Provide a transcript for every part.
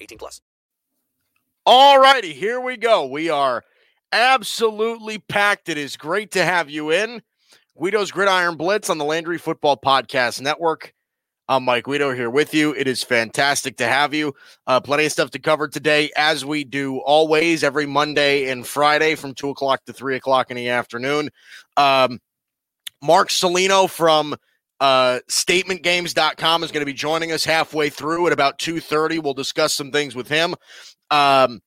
18 plus. All righty, here we go. We are absolutely packed. It is great to have you in. Guido's Gridiron Blitz on the Landry Football Podcast Network. I'm Mike Guido here with you. It is fantastic to have you. Uh, plenty of stuff to cover today, as we do always every Monday and Friday from two o'clock to three o'clock in the afternoon. Um, Mark Salino from uh, statementgames.com is going to be joining us halfway through at about 2.30 we'll discuss some things with him um,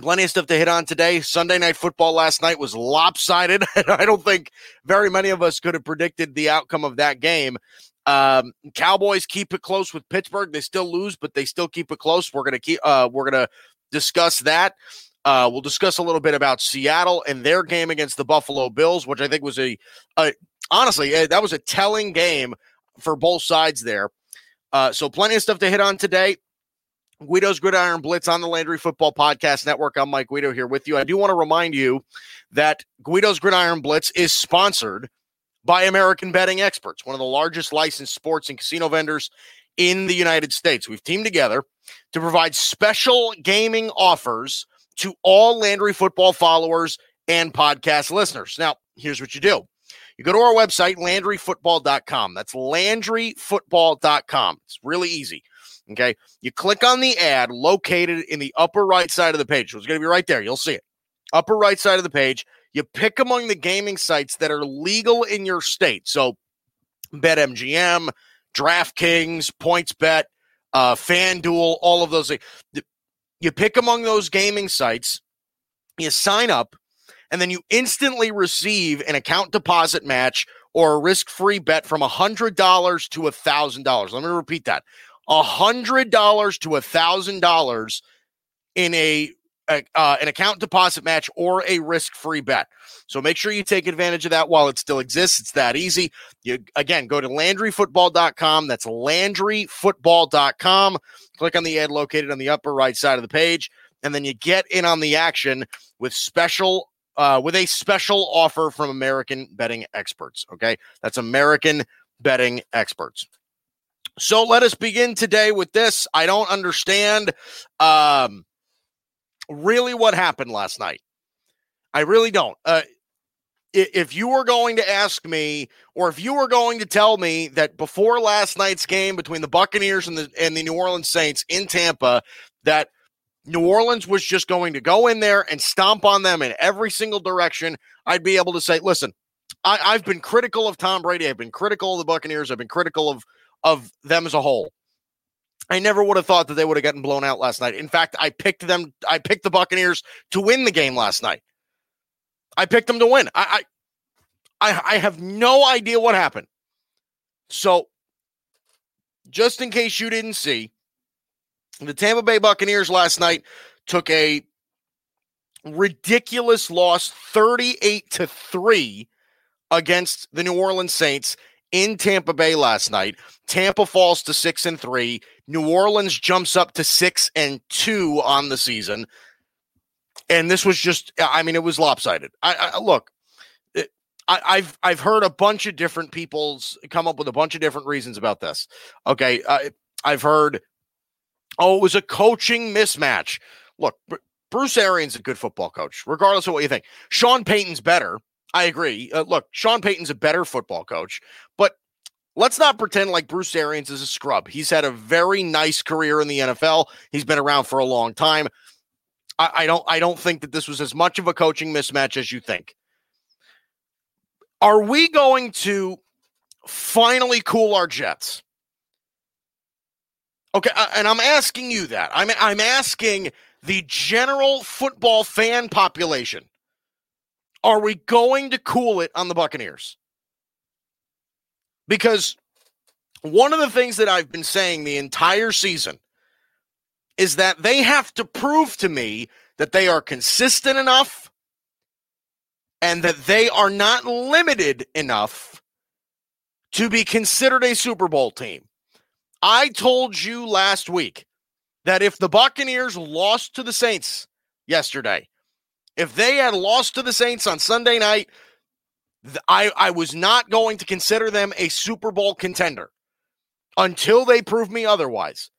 plenty of stuff to hit on today sunday night football last night was lopsided i don't think very many of us could have predicted the outcome of that game um, Cowboys keep it close with Pittsburgh. They still lose, but they still keep it close. We're gonna keep. Uh, we're gonna discuss that. Uh, we'll discuss a little bit about Seattle and their game against the Buffalo Bills, which I think was a, a honestly eh, that was a telling game for both sides there. Uh, so plenty of stuff to hit on today. Guido's Gridiron Blitz on the Landry Football Podcast Network. I'm Mike Guido here with you. I do want to remind you that Guido's Gridiron Blitz is sponsored by American Betting Experts, one of the largest licensed sports and casino vendors in the United States. We've teamed together to provide special gaming offers to all Landry football followers and podcast listeners. Now, here's what you do. You go to our website, LandryFootball.com. That's LandryFootball.com. It's really easy. Okay. You click on the ad located in the upper right side of the page. It's going to be right there. You'll see it. Upper right side of the page. You pick among the gaming sites that are legal in your state. So, BetMGM, DraftKings, PointsBet, uh, FanDuel, all of those. You pick among those gaming sites, you sign up, and then you instantly receive an account deposit match or a risk free bet from $100 to $1,000. Let me repeat that $100 to $1,000 in a uh, an account deposit match or a risk free bet. So make sure you take advantage of that while it still exists. It's that easy. You again go to LandryFootball.com. That's LandryFootball.com. Click on the ad located on the upper right side of the page, and then you get in on the action with special uh, with a special offer from American Betting Experts. Okay, that's American Betting Experts. So let us begin today with this. I don't understand. Um, really what happened last night. I really don't. Uh, if you were going to ask me, or if you were going to tell me that before last night's game between the Buccaneers and the and the New Orleans Saints in Tampa, that New Orleans was just going to go in there and stomp on them in every single direction, I'd be able to say, listen, I, I've been critical of Tom Brady. I've been critical of the Buccaneers. I've been critical of of them as a whole. I never would have thought that they would have gotten blown out last night. In fact, I picked them. I picked the Buccaneers to win the game last night. I picked them to win. I, I, I have no idea what happened. So, just in case you didn't see, the Tampa Bay Buccaneers last night took a ridiculous loss, thirty-eight to three, against the New Orleans Saints in Tampa Bay last night. Tampa falls to six and three. New Orleans jumps up to six and two on the season. And this was just, I mean, it was lopsided. I, I look, I, have I've heard a bunch of different people's come up with a bunch of different reasons about this. Okay, uh, I've heard, oh, it was a coaching mismatch. Look, Bruce Arians is a good football coach, regardless of what you think. Sean Payton's better. I agree. Uh, look, Sean Payton's a better football coach, but let's not pretend like Bruce Arians is a scrub. He's had a very nice career in the NFL. He's been around for a long time. I, I don't I don't think that this was as much of a coaching mismatch as you think. Are we going to finally cool our jets? Okay, uh, and I'm asking you that. I'm I'm asking the general football fan population. Are we going to cool it on the Buccaneers? Because one of the things that I've been saying the entire season is that they have to prove to me that they are consistent enough and that they are not limited enough to be considered a Super Bowl team. I told you last week that if the Buccaneers lost to the Saints yesterday, if they had lost to the Saints on Sunday night, I, I was not going to consider them a Super Bowl contender until they prove me otherwise.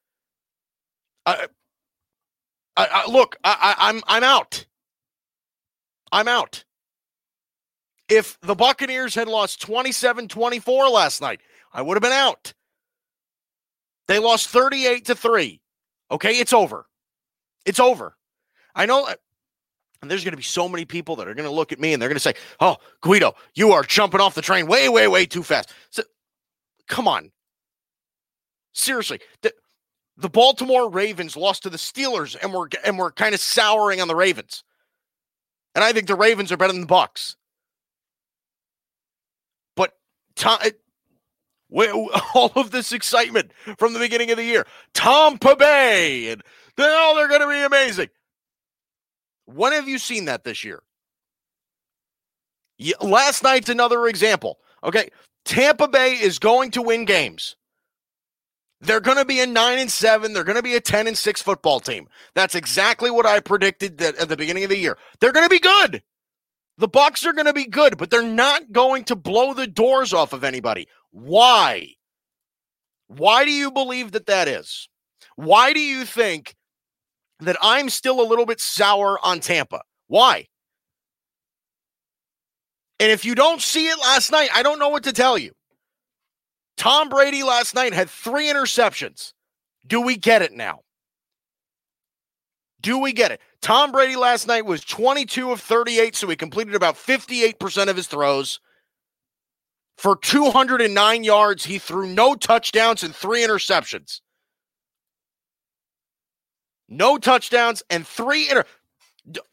I, I, I look, I, I, I'm I'm out. I'm out. If the Buccaneers had lost 27 24 last night, I would have been out. They lost 38 to 3. Okay, it's over. It's over. I know uh, and there's going to be so many people that are going to look at me and they're going to say, "Oh, Guido, you are jumping off the train way way way too fast." So come on. Seriously, the, the Baltimore Ravens lost to the Steelers and we're and we're kind of souring on the Ravens. And I think the Ravens are better than the Bucks. But Tom, all of this excitement from the beginning of the year, Tampa Bay, and then oh, they're going to be amazing. When have you seen that this year? Last night's another example. Okay, Tampa Bay is going to win games. They're going to be a 9 and 7, they're going to be a 10 and 6 football team. That's exactly what I predicted that at the beginning of the year. They're going to be good. The Bucks are going to be good, but they're not going to blow the doors off of anybody. Why? Why do you believe that that is? Why do you think that I'm still a little bit sour on Tampa? Why? And if you don't see it last night, I don't know what to tell you. Tom Brady last night had three interceptions. Do we get it now? Do we get it? Tom Brady last night was 22 of 38, so he completed about 58% of his throws. For 209 yards, he threw no touchdowns and three interceptions. No touchdowns and three inter.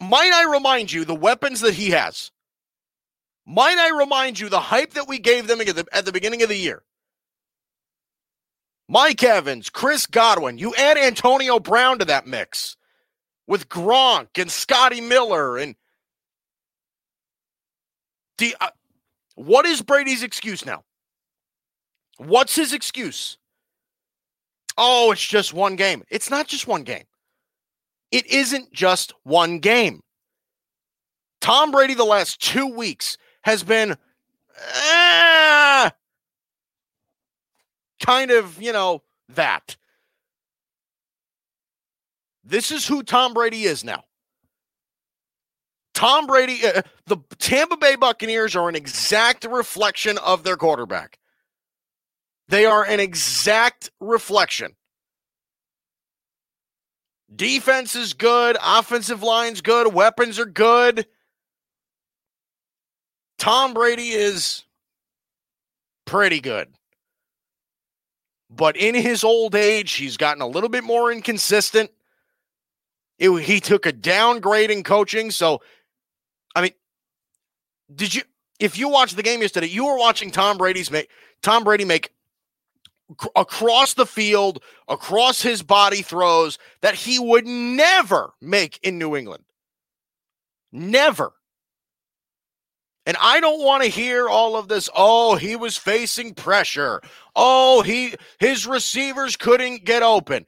Might I remind you the weapons that he has? Might I remind you the hype that we gave them at the, at the beginning of the year? Mike Evans, Chris Godwin. You add Antonio Brown to that mix with Gronk and Scotty Miller and the uh, what is Brady's excuse now? What's his excuse? Oh, it's just one game. It's not just one game. It isn't just one game. Tom Brady the last 2 weeks has been ah, kind of, you know, that. This is who Tom Brady is now. Tom Brady, uh, the Tampa Bay Buccaneers are an exact reflection of their quarterback. They are an exact reflection. Defense is good, offensive line's good, weapons are good. Tom Brady is pretty good. But in his old age, he's gotten a little bit more inconsistent. It, he took a downgrade in coaching. So, I mean, did you, if you watched the game yesterday, you were watching Tom Brady's make, Tom Brady make across the field, across his body throws that he would never make in New England. Never. And I don't want to hear all of this. Oh, he was facing pressure. Oh, he his receivers couldn't get open.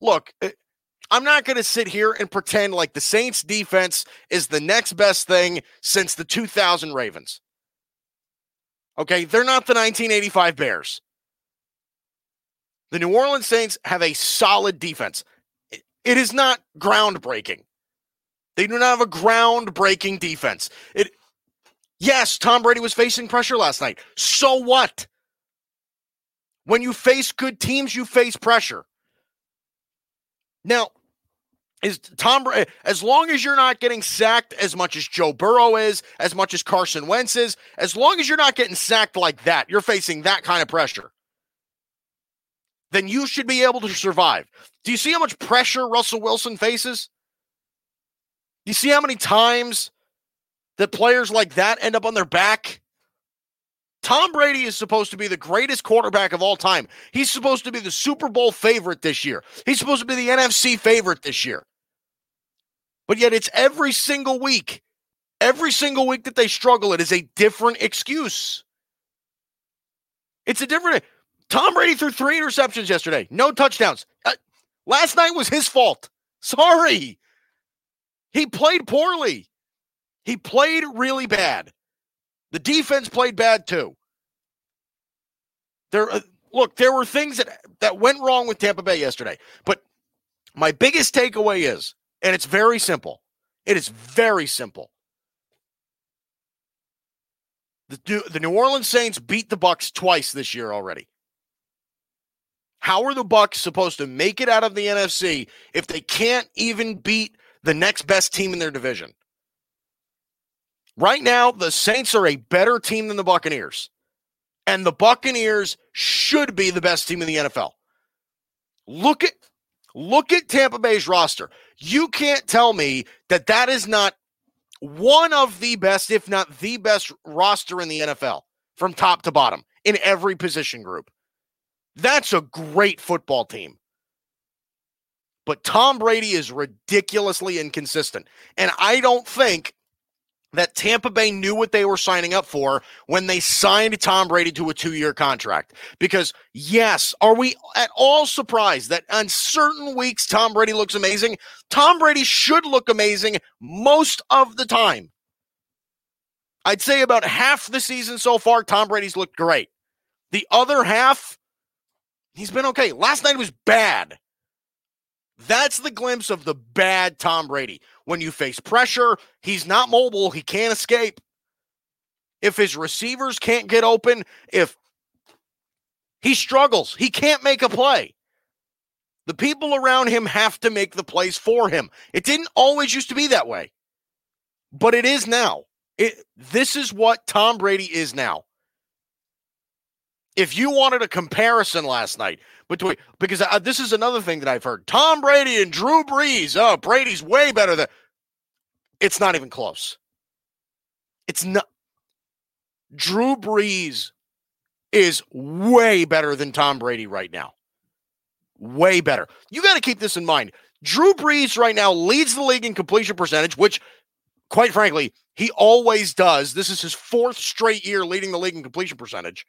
Look, uh, I'm not going to sit here and pretend like the Saints defense is the next best thing since the 2000 Ravens. Okay, they're not the 1985 Bears. The New Orleans Saints have a solid defense. It is not groundbreaking. They do not have a groundbreaking defense. It Yes, Tom Brady was facing pressure last night. So what? When you face good teams, you face pressure. Now, is Tom as long as you're not getting sacked as much as Joe Burrow is, as much as Carson Wentz is, as long as you're not getting sacked like that, you're facing that kind of pressure, then you should be able to survive. Do you see how much pressure Russell Wilson faces? Do you see how many times that players like that end up on their back? Tom Brady is supposed to be the greatest quarterback of all time. He's supposed to be the Super Bowl favorite this year. He's supposed to be the NFC favorite this year. But yet it's every single week. Every single week that they struggle, it is a different excuse. It's a different. Tom Brady threw three interceptions yesterday, no touchdowns. Uh, last night was his fault. Sorry. He played poorly. He played really bad. The defense played bad too. There, uh, look, there were things that that went wrong with Tampa Bay yesterday, but my biggest takeaway is, and it's very simple. It is very simple. The, the New Orleans Saints beat the Bucks twice this year already. How are the Bucks supposed to make it out of the NFC if they can't even beat the next best team in their division? Right now, the Saints are a better team than the Buccaneers. And the Buccaneers should be the best team in the NFL. Look at look at Tampa Bay's roster. You can't tell me that that is not one of the best, if not the best roster in the NFL from top to bottom in every position group. That's a great football team. But Tom Brady is ridiculously inconsistent. And I don't think that Tampa Bay knew what they were signing up for when they signed Tom Brady to a two year contract. Because, yes, are we at all surprised that on certain weeks Tom Brady looks amazing? Tom Brady should look amazing most of the time. I'd say about half the season so far, Tom Brady's looked great. The other half, he's been okay. Last night was bad. That's the glimpse of the bad Tom Brady. When you face pressure, he's not mobile, he can't escape. If his receivers can't get open, if he struggles, he can't make a play. The people around him have to make the plays for him. It didn't always used to be that way, but it is now. It, this is what Tom Brady is now. If you wanted a comparison last night, between because uh, this is another thing that I've heard. Tom Brady and Drew Brees. Oh, Brady's way better than. It's not even close. It's not. Drew Brees is way better than Tom Brady right now. Way better. You got to keep this in mind. Drew Brees right now leads the league in completion percentage, which, quite frankly, he always does. This is his fourth straight year leading the league in completion percentage.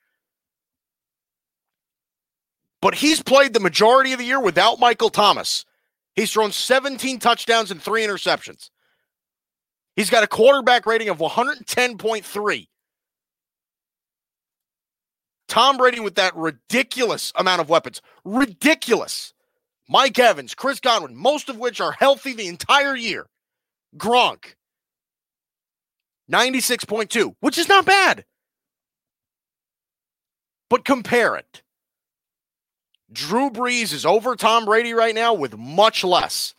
But he's played the majority of the year without Michael Thomas. He's thrown 17 touchdowns and three interceptions. He's got a quarterback rating of 110.3. Tom Brady with that ridiculous amount of weapons. Ridiculous. Mike Evans, Chris Godwin, most of which are healthy the entire year. Gronk, 96.2, which is not bad. But compare it. Drew Brees is over Tom Brady right now with much less.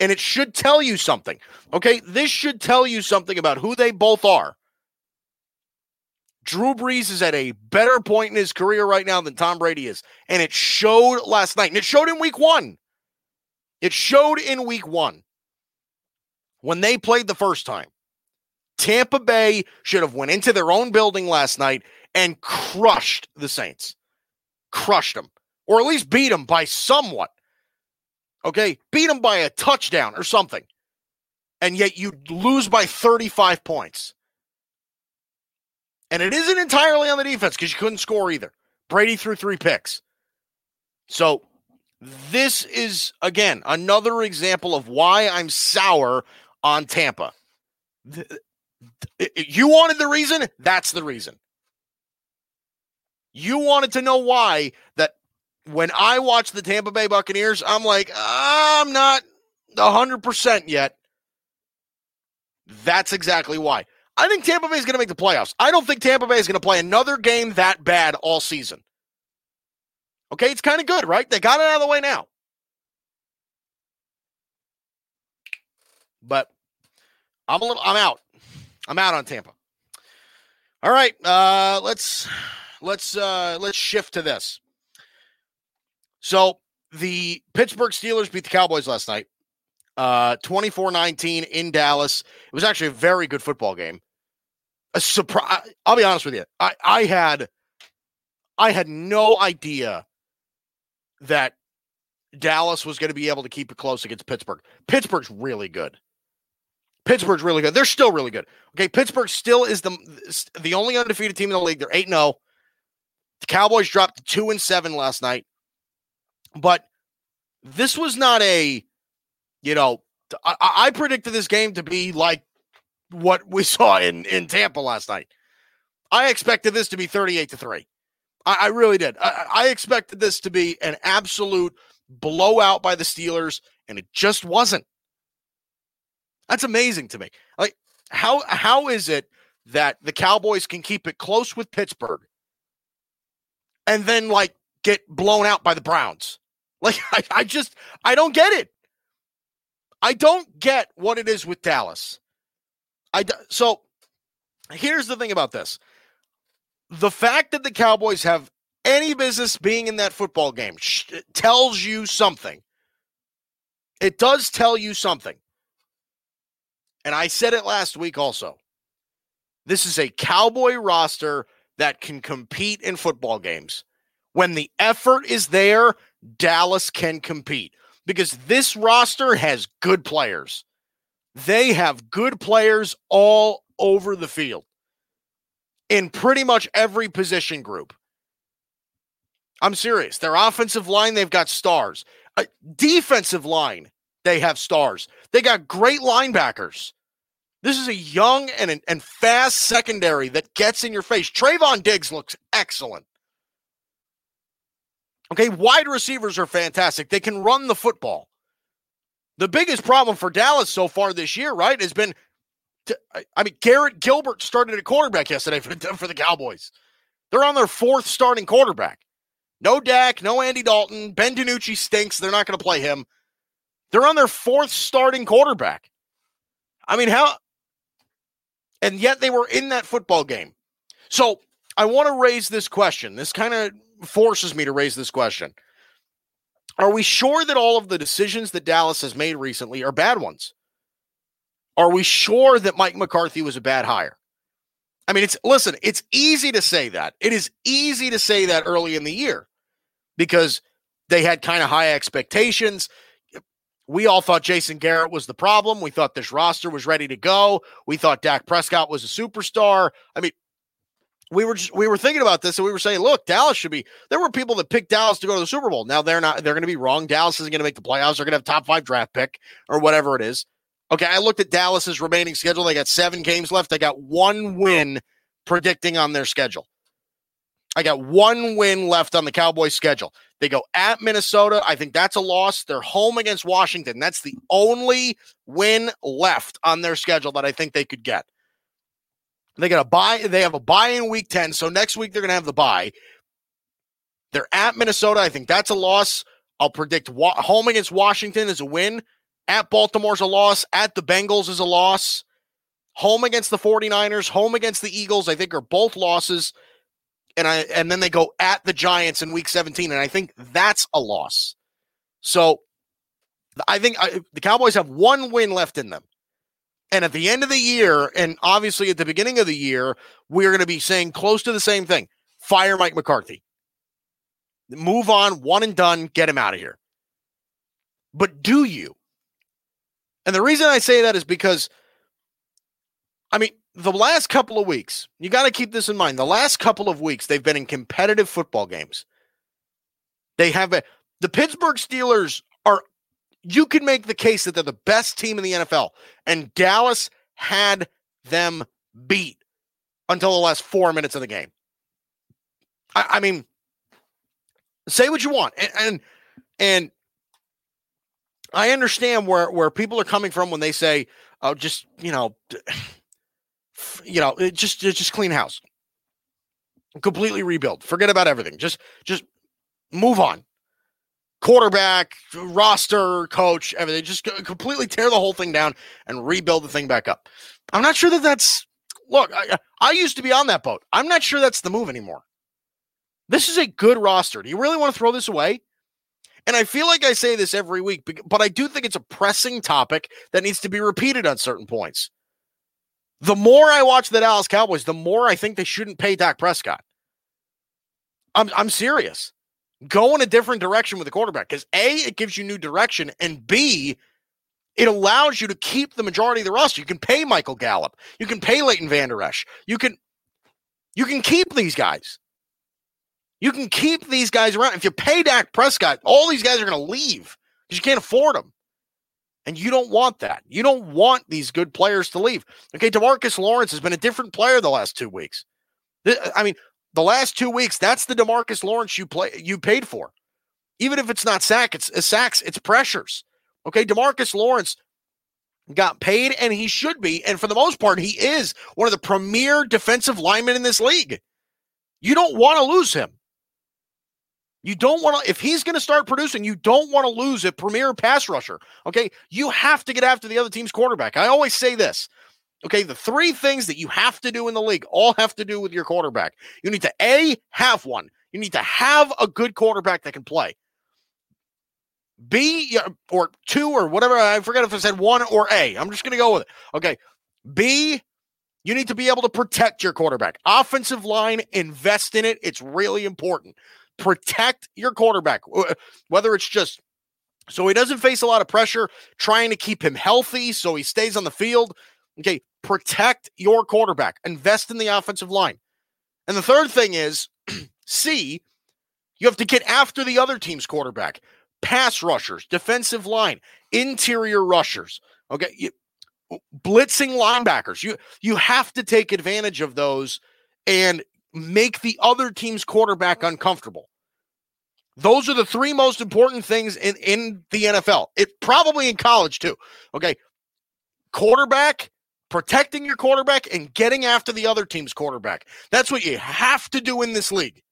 And it should tell you something. Okay. This should tell you something about who they both are. Drew Brees is at a better point in his career right now than Tom Brady is. And it showed last night. And it showed in week one. It showed in week one when they played the first time. Tampa Bay should have went into their own building last night and crushed the Saints. Crushed them or at least beat them by somewhat. Okay, beat them by a touchdown or something. And yet you lose by 35 points. And it isn't entirely on the defense because you couldn't score either. Brady threw three picks. So this is, again, another example of why I'm sour on Tampa. You wanted the reason? That's the reason. You wanted to know why that when I watch the Tampa Bay Buccaneers, I'm like, I'm not 100% yet. That's exactly why. I think Tampa Bay is going to make the playoffs. I don't think Tampa Bay is going to play another game that bad all season. Okay, it's kind of good, right? They got it out of the way now. But I'm a little I'm out. I'm out on Tampa. All right, uh let's let's uh let's shift to this. So, the Pittsburgh Steelers beat the Cowboys last night. Uh 24-19 in Dallas. It was actually a very good football game. A surprise I'll be honest with you. I I had I had no idea that Dallas was going to be able to keep it close against Pittsburgh. Pittsburgh's really good. Pittsburgh's really good. They're still really good. Okay, Pittsburgh still is the the only undefeated team in the league. They're 8 0. The Cowboys dropped 2 and 7 last night. But this was not a, you know, I, I predicted this game to be like what we saw in, in Tampa last night. I expected this to be 38 to 3. I, I really did. I, I expected this to be an absolute blowout by the Steelers, and it just wasn't. That's amazing to me. Like how how is it that the Cowboys can keep it close with Pittsburgh and then like get blown out by the Browns? Like I, I just I don't get it. I don't get what it is with Dallas. I so here's the thing about this. The fact that the Cowboys have any business being in that football game sh- tells you something. It does tell you something. And I said it last week also. This is a Cowboy roster that can compete in football games. When the effort is there, Dallas can compete because this roster has good players. They have good players all over the field in pretty much every position group. I'm serious. Their offensive line, they've got stars. A defensive line, they have stars. They got great linebackers. This is a young and, and fast secondary that gets in your face. Trevon Diggs looks excellent. Okay, wide receivers are fantastic. They can run the football. The biggest problem for Dallas so far this year, right, has been I mean, Garrett Gilbert started at quarterback yesterday for the, for the Cowboys. They're on their fourth starting quarterback. No Dak, no Andy Dalton. Ben DiNucci stinks. They're not going to play him. They're on their fourth starting quarterback. I mean, how and yet they were in that football game. So I want to raise this question. This kind of forces me to raise this question. Are we sure that all of the decisions that Dallas has made recently are bad ones? Are we sure that Mike McCarthy was a bad hire? I mean, it's listen, it's easy to say that. It is easy to say that early in the year because they had kind of high expectations we all thought Jason Garrett was the problem. We thought this roster was ready to go. We thought Dak Prescott was a superstar. I mean, we were just we were thinking about this and we were saying, look, Dallas should be. There were people that picked Dallas to go to the Super Bowl. Now they're not. They're going to be wrong. Dallas isn't going to make the playoffs. They're going to have top five draft pick or whatever it is. Okay, I looked at Dallas's remaining schedule. They got seven games left. They got one win predicting on their schedule. I got one win left on the Cowboys schedule. They go at Minnesota. I think that's a loss. They're home against Washington. That's the only win left on their schedule that I think they could get. They got a bye. They have a bye in week 10. So next week they're going to have the bye. They're at Minnesota. I think that's a loss. I'll predict wa- home against Washington is a win. At Baltimore's a loss. At the Bengals is a loss. Home against the 49ers, home against the Eagles, I think are both losses and I and then they go at the Giants in Week 17, and I think that's a loss. So I think I, the Cowboys have one win left in them. And at the end of the year, and obviously at the beginning of the year, we're going to be saying close to the same thing fire Mike McCarthy. Move on, one and done, get him out of here. But do you? And the reason I say that is because, I mean, the last couple of weeks, you got to keep this in mind. The last couple of weeks, they've been in competitive football games. They have the Pittsburgh Steelers you can make the case that they're the best team in the NFL, and Dallas had them beat until the last four minutes of the game. I, I mean, say what you want, and, and and I understand where where people are coming from when they say, "Oh, just you know." you know, just just clean house, completely rebuild, forget about everything, just just move on. Quarterback, roster, coach, everything, just completely tear the whole thing down and rebuild the thing back up. I'm not sure that that's look. I, I used to be on that boat. I'm not sure that's the move anymore. This is a good roster. Do you really want to throw this away? And I feel like I say this every week, but I do think it's a pressing topic that needs to be repeated on certain points. The more I watch the Dallas Cowboys, the more I think they shouldn't pay Dak Prescott. I'm I'm serious. Go in a different direction with the quarterback because A, it gives you new direction, and B, it allows you to keep the majority of the roster. You can pay Michael Gallup, you can pay Leighton Vander Esch, you can you can keep these guys. You can keep these guys around. If you pay Dak Prescott, all these guys are going to leave because you can't afford them. And you don't want that. You don't want these good players to leave. Okay, Demarcus Lawrence has been a different player the last two weeks. I mean, the last two weeks, that's the Demarcus Lawrence you play you paid for. Even if it's not sack, it's uh, sacks, it's pressures. Okay, Demarcus Lawrence got paid, and he should be. And for the most part, he is one of the premier defensive linemen in this league. You don't want to lose him. You don't want to, if he's going to start producing, you don't want to lose a premier pass rusher. Okay. You have to get after the other team's quarterback. I always say this. Okay. The three things that you have to do in the league all have to do with your quarterback. You need to A, have one. You need to have a good quarterback that can play. B or two or whatever. I forget if I said one or A. I'm just going to go with it. Okay. B, you need to be able to protect your quarterback. Offensive line, invest in it. It's really important protect your quarterback, whether it's just so he doesn't face a lot of pressure, trying to keep him healthy so he stays on the field. Okay, protect your quarterback, invest in the offensive line. And the third thing is C, you have to get after the other team's quarterback, pass rushers, defensive line, interior rushers. Okay, you, blitzing linebackers. You you have to take advantage of those and make the other team's quarterback uncomfortable. Those are the three most important things in, in the NFL. It probably in college too. Okay. Quarterback, protecting your quarterback, and getting after the other team's quarterback. That's what you have to do in this league.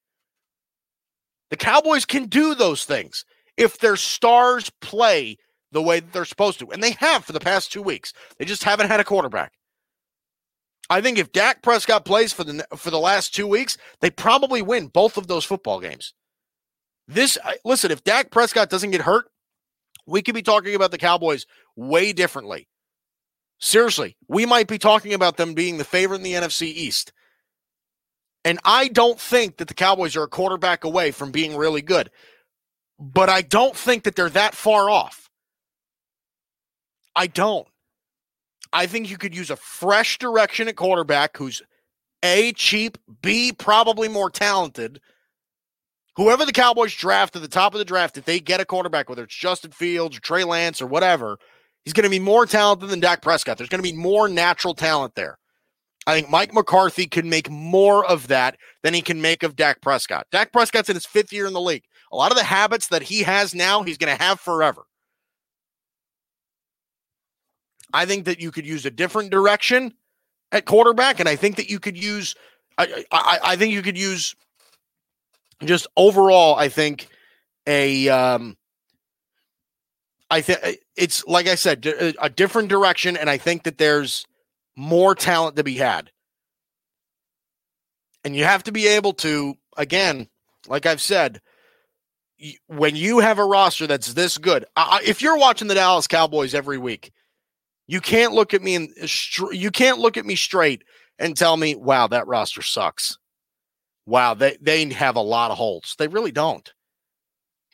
The Cowboys can do those things if their stars play the way that they're supposed to. And they have for the past two weeks. They just haven't had a quarterback. I think if Dak Prescott plays for the for the last two weeks, they probably win both of those football games. This listen, if Dak Prescott doesn't get hurt, we could be talking about the Cowboys way differently. Seriously, we might be talking about them being the favorite in the NFC East. And I don't think that the Cowboys are a quarterback away from being really good. But I don't think that they're that far off. I don't. I think you could use a fresh direction at quarterback who's A, cheap, B, probably more talented. Whoever the Cowboys draft at the top of the draft, if they get a quarterback, whether it's Justin Fields or Trey Lance or whatever, he's going to be more talented than Dak Prescott. There's going to be more natural talent there. I think Mike McCarthy can make more of that than he can make of Dak Prescott. Dak Prescott's in his fifth year in the league. A lot of the habits that he has now, he's going to have forever. I think that you could use a different direction at quarterback, and I think that you could use. I, I, I think you could use just overall. I think a. Um, I think uh, it's like I said, uh, a different direction, and I think that there's more talent to be had. And you have to be able to, again, like I've said, when you have a roster that's this good, if you're watching the Dallas Cowboys every week, you can't look at me and uh, you can't look at me straight and tell me, "Wow, that roster sucks." Wow, they they have a lot of holes. They really don't.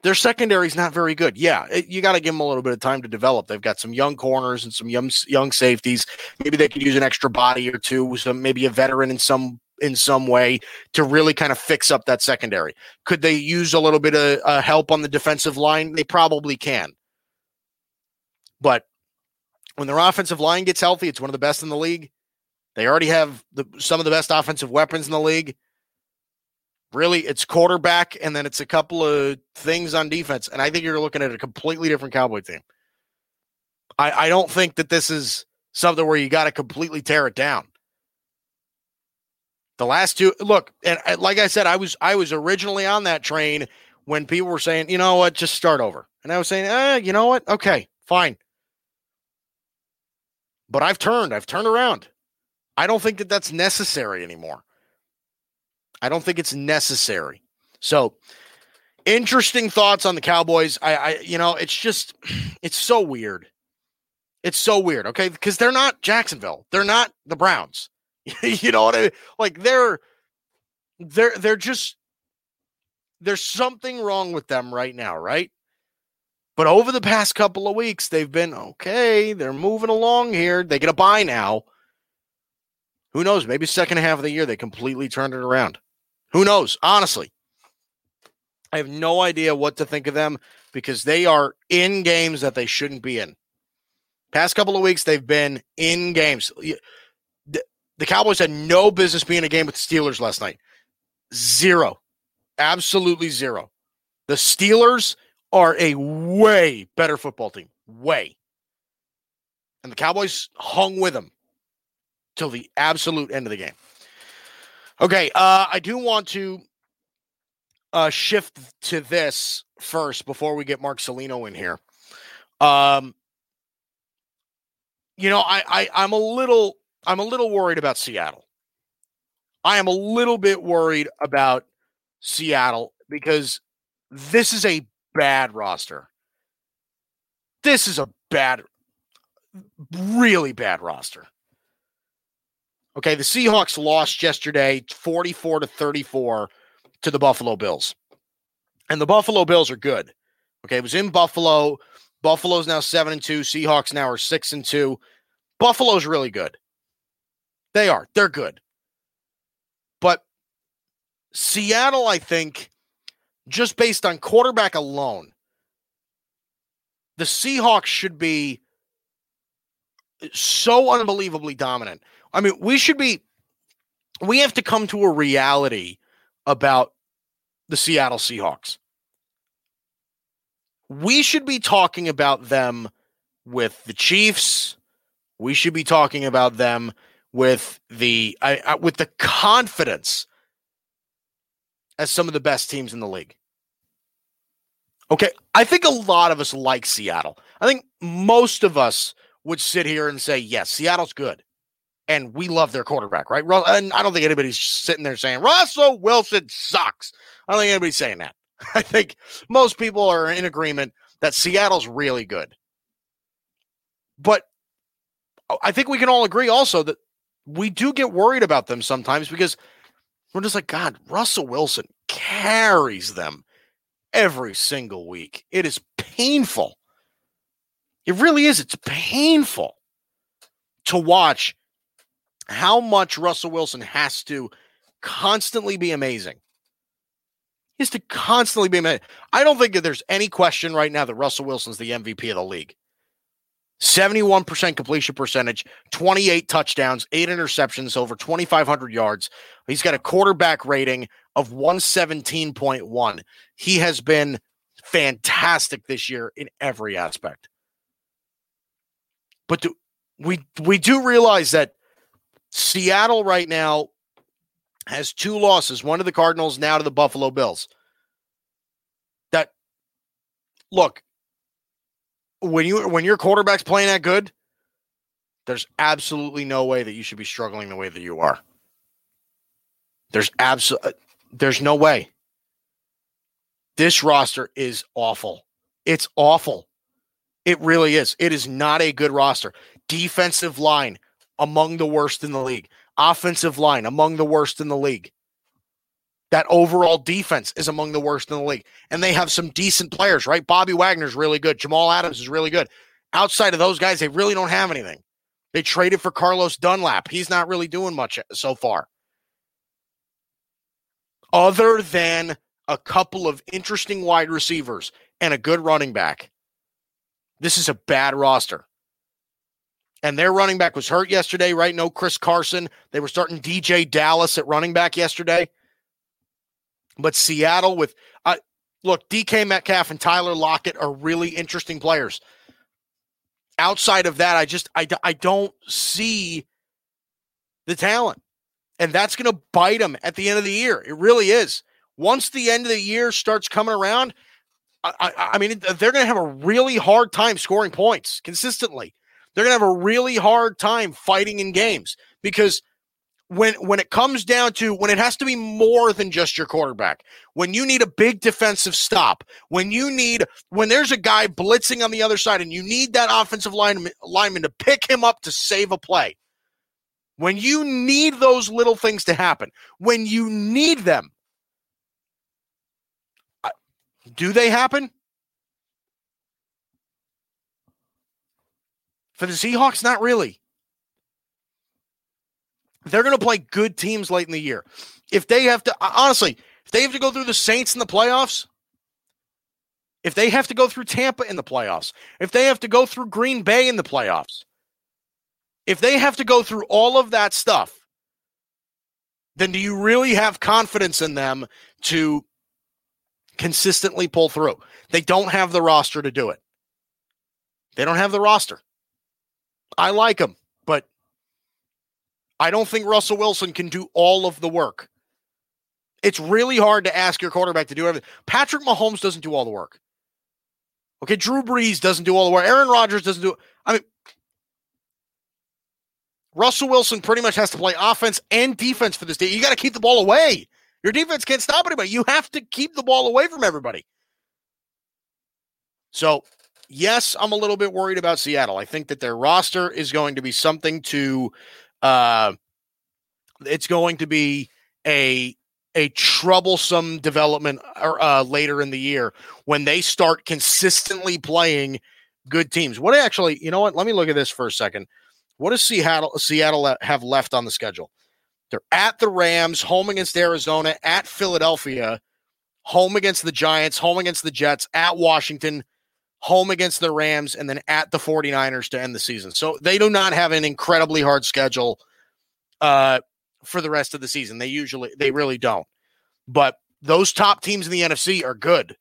Their secondary is not very good. Yeah, it, you got to give them a little bit of time to develop. They've got some young corners and some young young safeties. Maybe they could use an extra body or two, some maybe a veteran in some in some way to really kind of fix up that secondary. Could they use a little bit of uh, help on the defensive line? They probably can. But when their offensive line gets healthy, it's one of the best in the league. They already have the, some of the best offensive weapons in the league. Really, it's quarterback, and then it's a couple of things on defense. And I think you're looking at a completely different Cowboy team. I, I don't think that this is something where you got to completely tear it down. The last two, look, and like I said, I was I was originally on that train when people were saying, you know what, just start over, and I was saying, eh, you know what, okay, fine. But I've turned, I've turned around. I don't think that that's necessary anymore. I don't think it's necessary. So, interesting thoughts on the Cowboys. I, I, you know, it's just, it's so weird. It's so weird. Okay, because they're not Jacksonville. They're not the Browns. you know what I mean? Like they're, they're, they're just. There's something wrong with them right now, right? But over the past couple of weeks, they've been okay. They're moving along here. They get a bye now. Who knows? Maybe second half of the year they completely turned it around. Who knows? Honestly, I have no idea what to think of them because they are in games that they shouldn't be in. Past couple of weeks, they've been in games. The, the Cowboys had no business being in a game with the Steelers last night. Zero. Absolutely zero. The Steelers are a way better football team. Way. And the Cowboys hung with them till the absolute end of the game. Okay, uh, I do want to uh, shift to this first before we get Mark Salino in here. Um, you know, I, I I'm a little I'm a little worried about Seattle. I am a little bit worried about Seattle because this is a bad roster. This is a bad, really bad roster. Okay, the Seahawks lost yesterday 44 to 34 to the Buffalo Bills. And the Buffalo Bills are good. Okay, it was in Buffalo. Buffalo's now 7 and 2, Seahawks now are 6 and 2. Buffalo's really good. They are. They're good. But Seattle, I think, just based on quarterback alone, the Seahawks should be so unbelievably dominant. I mean, we should be, we have to come to a reality about the Seattle Seahawks. We should be talking about them with the Chiefs. We should be talking about them with the I, with the confidence as some of the best teams in the league. Okay, I think a lot of us like Seattle. I think most of us would sit here and say, yes, Seattle's good and we love their quarterback, right? And I don't think anybody's sitting there saying Russell Wilson sucks. I don't think anybody's saying that. I think most people are in agreement that Seattle's really good. But I think we can all agree also that we do get worried about them sometimes because we're just like, God, Russell Wilson carries them every single week. It is painful. It really is. It's painful to watch how much Russell Wilson has to constantly be amazing. He has to constantly be amazing. I don't think that there's any question right now that Russell Wilson's the MVP of the league. 71% completion percentage, 28 touchdowns, eight interceptions, over 2,500 yards. He's got a quarterback rating of 117.1. He has been fantastic this year in every aspect. But do, we we do realize that Seattle right now has two losses, one to the Cardinals, now to the Buffalo Bills. That look, when you when your quarterback's playing that good, there's absolutely no way that you should be struggling the way that you are. There's absolutely uh, there's no way. This roster is awful. It's awful. It really is. It is not a good roster. Defensive line, among the worst in the league. Offensive line among the worst in the league. That overall defense is among the worst in the league. And they have some decent players, right? Bobby Wagner's really good. Jamal Adams is really good. Outside of those guys, they really don't have anything. They traded for Carlos Dunlap. He's not really doing much so far. Other than a couple of interesting wide receivers and a good running back, this is a bad roster and their running back was hurt yesterday, right? No Chris Carson. They were starting DeeJay Dallas at running back yesterday. But Seattle with uh, look, DK Metcalf and Tyler Lockett are really interesting players. Outside of that, I just I, I don't see the talent. And that's going to bite them at the end of the year. It really is. Once the end of the year starts coming around, I, I, I mean, they're going to have a really hard time scoring points consistently. They're going to have a really hard time fighting in games because when when it comes down to when it has to be more than just your quarterback, when you need a big defensive stop, when you need when there's a guy blitzing on the other side and you need that offensive lineman, lineman to pick him up to save a play. When you need those little things to happen, when you need them, do they happen? For the Seahawks, not really. They're going to play good teams late in the year. If they have to, honestly, if they have to go through the Saints in the playoffs, if they have to go through Tampa in the playoffs, if they have to go through Green Bay in the playoffs, if they have to go through all of that stuff, then do you really have confidence in them to consistently pull through? They don't have the roster to do it. They don't have the roster. I like him, but I don't think Russell Wilson can do all of the work. It's really hard to ask your quarterback to do everything. Patrick Mahomes doesn't do all the work. Okay, Drew Brees doesn't do all the work. Aaron Rodgers doesn't do. I mean, Russell Wilson pretty much has to play offense and defense for this team. You got to keep the ball away. Your defense can't stop anybody. You have to keep the ball away from everybody. So, yes, I'm a little bit worried about Seattle. I think that their roster is going to be something to uh, it's going to be a a troublesome development uh, later in the year when they start consistently playing good teams. What actually, you know what? Let me look at this for a second. What does Seattle Seattle have left on the schedule? They're at the Rams, home against Arizona, at Philadelphia, home against the Giants, home against the Jets, at Washington, home against the Rams, and then at the 49ers to end the season. So they do not have an incredibly hard schedule uh, for the rest of the season. They usually, they really don't. But those top teams in the NFC are good.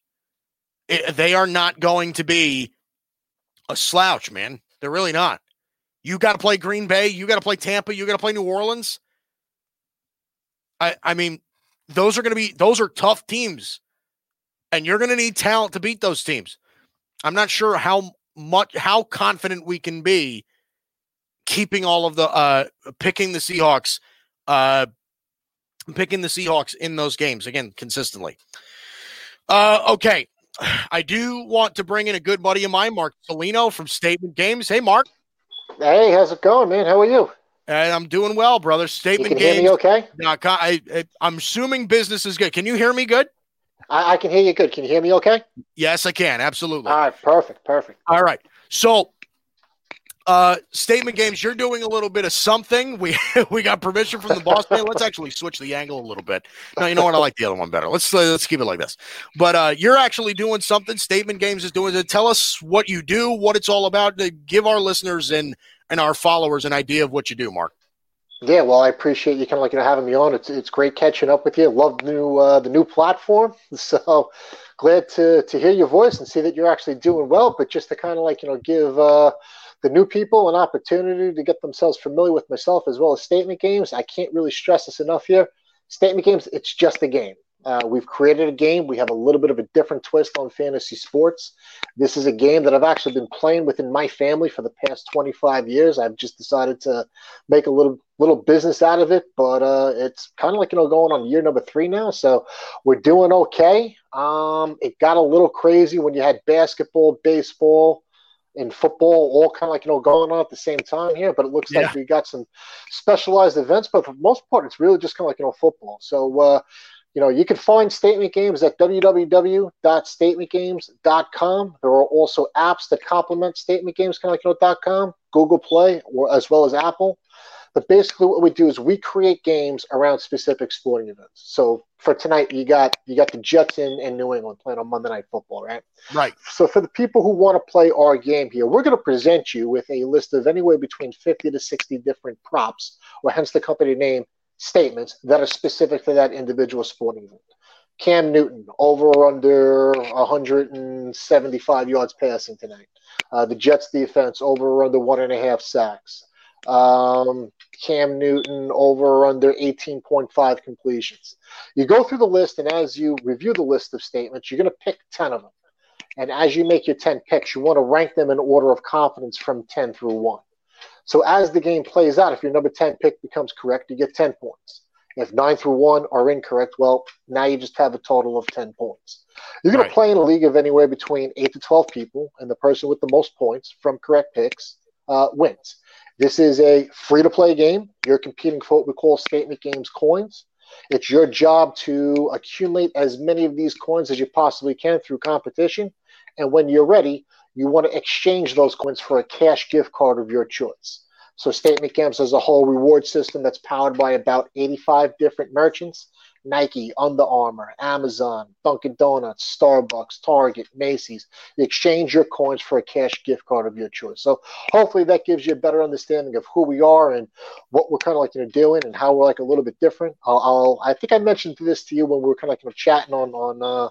It, they are not going to be a slouch, man. They're really not. You got to play Green Bay. You got to play Tampa. You got to play New Orleans. I, I mean, those are going to be, those are tough teams. And you're going to need talent to beat those teams. I'm not sure how much how confident we can be keeping all of the uh picking the Seahawks uh picking the Seahawks in those games again consistently. Uh okay. I do want to bring in a good buddy of mine, Mark Salino from Statement Games. Hey Mark. Hey, how's it going, man? How are you? And I'm doing well, brother. Statement you can Games. Hear me okay? I, I, I'm assuming business is good. Can you hear me good? I, I, can hear you good. Can you hear me okay? Yes, I can. Absolutely. All right. Perfect. Perfect. All right. So, uh, statement games, you're doing a little bit of something. We we got permission from the boss man. Let's actually switch the angle a little bit. No, you know what? I like the other one better. Let's uh, let's keep it like this. But uh, you're actually doing something. Statement games is doing. To tell us what you do, what it's all about. To give our listeners and and our followers an idea of what you do, Mark. Yeah, well, I appreciate you kind of like you know having me on. It's it's great catching up with you. Love the new uh, the new platform. So glad to to hear your voice and see that you're actually doing well. But just to kind of like you know give uh, the new people an opportunity to get themselves familiar with myself as well as statement games. I can't really stress this enough here. Statement games, it's just a game. Uh, we've created a game. We have a little bit of a different twist on fantasy sports. This is a game that I've actually been playing within my family for the past 25 years. I've just decided to make a little little business out of it, but uh, it's kind of like you know going on year number three now. So we're doing okay. Um, it got a little crazy when you had basketball, baseball, and football all kind of like you know going on at the same time here. But it looks yeah. like we got some specialized events, but for the most part, it's really just kind of like you know football. So. Uh, you know, you can find statement games at www.statementgames.com. There are also apps that complement statement games, kind of like you know, .com, Google Play, or as well as Apple. But basically, what we do is we create games around specific sporting events. So for tonight, you got you got the Jets in, in New England playing on Monday Night Football, right? Right. So for the people who want to play our game here, we're going to present you with a list of anywhere between 50 to 60 different props, or hence the company name statements that are specific to that individual sporting event. Cam Newton over or under 175 yards passing tonight. Uh, the Jets defense over or under one and a half sacks. Um, Cam Newton over or under 18.5 completions. You go through the list, and as you review the list of statements, you're going to pick 10 of them. And as you make your 10 picks, you want to rank them in order of confidence from 10 through 1. So as the game plays out, if your number 10 pick becomes correct, you get 10 points. If 9 through 1 are incorrect, well, now you just have a total of 10 points. You're going right. to play in a league of anywhere between 8 to 12 people, and the person with the most points from correct picks uh, wins. This is a free to play game. You're competing for what we call Statement Games coins. It's your job to accumulate as many of these coins as you possibly can through competition. And when you're ready, you want to exchange those coins for a cash gift card of your choice. So Statement Games has a whole reward system that's powered by about 85 different merchants. Nike, Under Armour, Amazon, Dunkin' Donuts, Starbucks, Target, Macy's. Exchange your coins for a cash gift card of your choice. So hopefully that gives you a better understanding of who we are and what we're kind of like you know doing and how we're like a little bit different. I'll, I'll i think I mentioned this to you when we were kind of like you know chatting on on uh,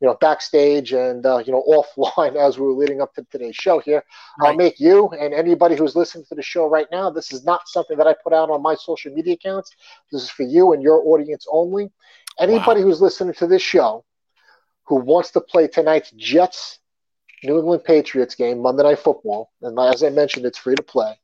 you know, backstage and uh, you know offline as we were leading up to today's show here. Right. I'll make you and anybody who's listening to the show right now. This is not something that I put out on my social media accounts. This is for you and your audience only. Anybody wow. who's listening to this show who wants to play tonight's Jets New England Patriots game, Monday Night Football, and as I mentioned, it's free to play.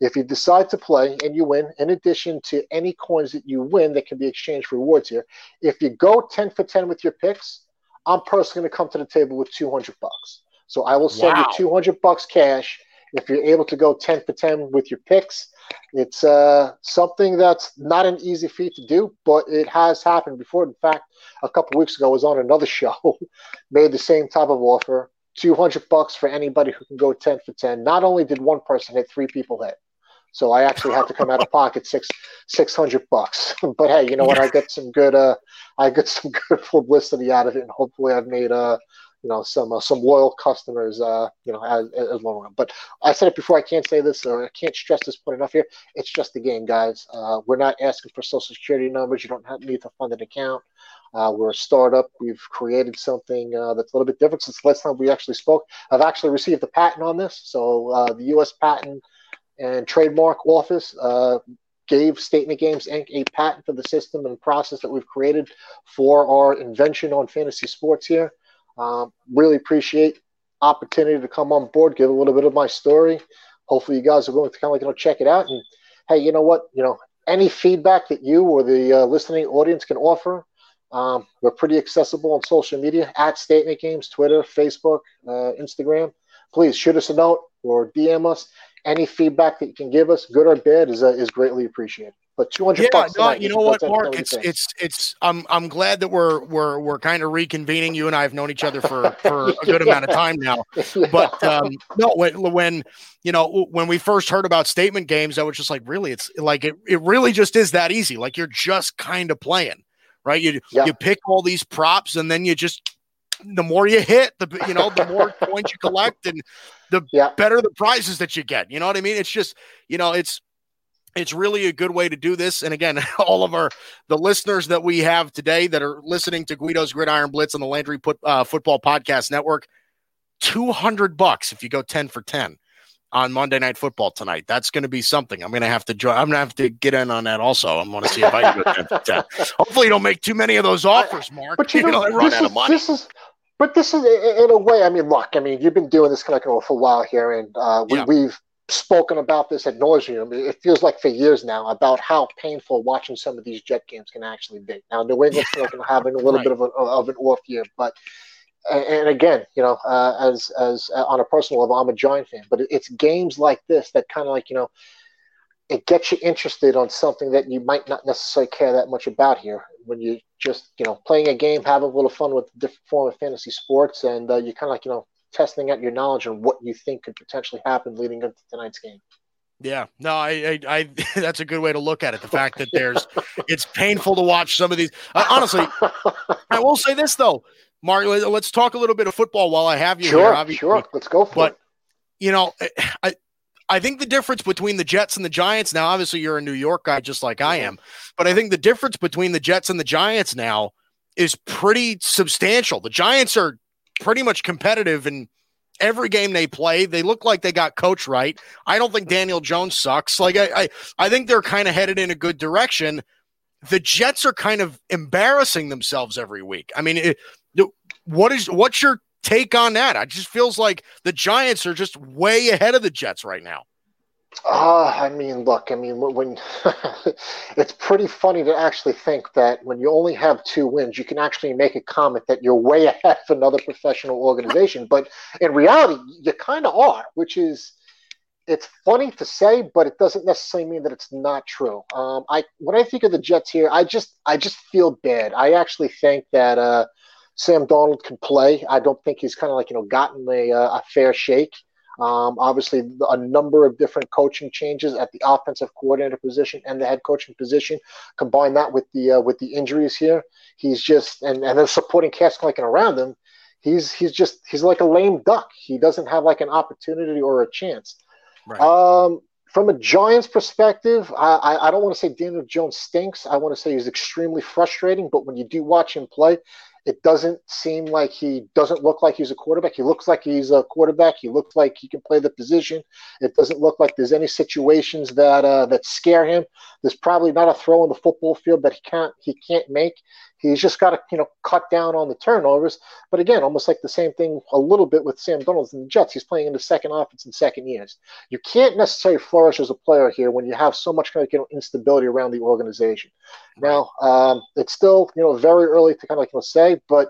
If you decide to play and you win, in addition to any coins that you win that can be exchanged for rewards here, if you go 10 for 10 with your picks, I'm personally going to come to the table with 200 bucks. So I will send wow. you 200 bucks cash if you're able to go 10 for 10 with your picks. It's uh, something that's not an easy feat to do, but it has happened before. In fact, a couple weeks ago, I was on another show, made the same type of offer. 200 bucks for anybody who can go 10 for 10. Not only did one person hit, three people hit. So I actually have to come out of pocket six six hundred bucks. but hey, you know what? I get some good uh I got some good publicity out of it, and hopefully I've made uh you know some uh, some loyal customers uh you know as as long run. But I said it before. I can't say this or I can't stress this point enough here. It's just a game, guys. Uh, we're not asking for social security numbers. You don't have, need to fund an account. Uh, we're a startup. We've created something uh, that's a little bit different since the last time we actually spoke. I've actually received a patent on this. So uh, the U.S. patent and Trademark Office uh, gave Statement Games Inc. a patent for the system and process that we've created for our invention on fantasy sports here. Um, really appreciate opportunity to come on board, give a little bit of my story. Hopefully, you guys are going to kind of like you know check it out. And hey, you know what? You know any feedback that you or the uh, listening audience can offer. Um, we're pretty accessible on social media at Statement Games, Twitter, Facebook, uh, Instagram. Please shoot us a note or DM us any feedback that you can give us, good or bad, is uh, is greatly appreciated. But two hundred yeah, bucks. No, you know what, Mark? It's it's it's. I'm I'm glad that we're we're we're kind of reconvening. You and I have known each other for for a good yeah. amount of time now. But um, no, when, when you know when we first heard about statement games, I was just like, really, it's like it it really just is that easy. Like you're just kind of playing, right? You you pick all these props and then you just the more you hit, the you know, the more points you collect, and the yeah. better the prizes that you get. You know what I mean? It's just you know, it's it's really a good way to do this. And again, all of our the listeners that we have today that are listening to Guido's Gridiron Blitz on the Landry Put, uh, Football Podcast Network, two hundred bucks if you go ten for ten on Monday Night Football tonight. That's going to be something. I'm going to have to join. I'm going to have to get in on that also. I'm going to see if I can go 10 for 10. Hopefully, you don't make too many of those offers, Mark. But you, know, run out of money. This is, but this is, in a way, I mean, look, I mean, you've been doing this kind of for a while here, and uh, we, yeah. we've spoken about this at nauseum. It feels like for years now about how painful watching some of these Jet games can actually be. Now, New England's yeah. having a little right. bit of, a, of an off year, but and again, you know, uh, as as uh, on a personal level, I'm a Giant fan, but it's games like this that kind of like you know, it gets you interested on something that you might not necessarily care that much about here. When you just you know playing a game, have a little fun with a different form of fantasy sports, and uh, you kind of like you know testing out your knowledge on what you think could potentially happen leading up to tonight's game. Yeah, no, I, I, I, that's a good way to look at it. The fact that there's, it's painful to watch some of these. Uh, honestly, I will say this though, Mark, let's talk a little bit of football while I have you sure, here. Obviously. Sure, let's go for but, it. You know, I, I think the difference between the Jets and the Giants now, obviously you're a New York guy just like I am, but I think the difference between the Jets and the Giants now is pretty substantial. The Giants are pretty much competitive in every game they play. They look like they got coach right. I don't think Daniel Jones sucks. Like I, I, I think they're kind of headed in a good direction. The Jets are kind of embarrassing themselves every week. I mean, it, what is what's your take on that? It just feels like the Giants are just way ahead of the Jets right now. Uh, I mean, look, I mean, when it's pretty funny to actually think that when you only have two wins, you can actually make a comment that you're way ahead of another professional organization. But in reality, you kind of are, which is it's funny to say, but it doesn't necessarily mean that it's not true. Um, I when I think of the Jets here, I just I just feel bad. I actually think that uh, Sam Darnold can play. I don't think he's kind of like you know gotten a, uh, a fair shake. Um, obviously, a number of different coaching changes at the offensive coordinator position and the head coaching position. Combine that with the uh, with the injuries here, he's just and and the supporting cast like and around him. He's he's just he's like a lame duck. He doesn't have like an opportunity or a chance. Right. Um, from a Giants perspective, I, I, I don't want to say Daniel Jones stinks. I want to say he's extremely frustrating. But when you do watch him play, it doesn't seem like he doesn't look like he's a quarterback. He looks like he's a quarterback. He looks like he can play the position. It doesn't look like there's any situations that uh, that scare him. There's probably not a throw in the football field that he can't he can't make. He's just got to you know cut down on the turnovers. But again, almost like the same thing a little bit with Sam Darnold and the Jets. He's playing in the second offense in second years. You can't necessarily flourish as a player here when you have so much kind of you know instability around the organization. Now um, it's still you know very early to kind of like you know, say, but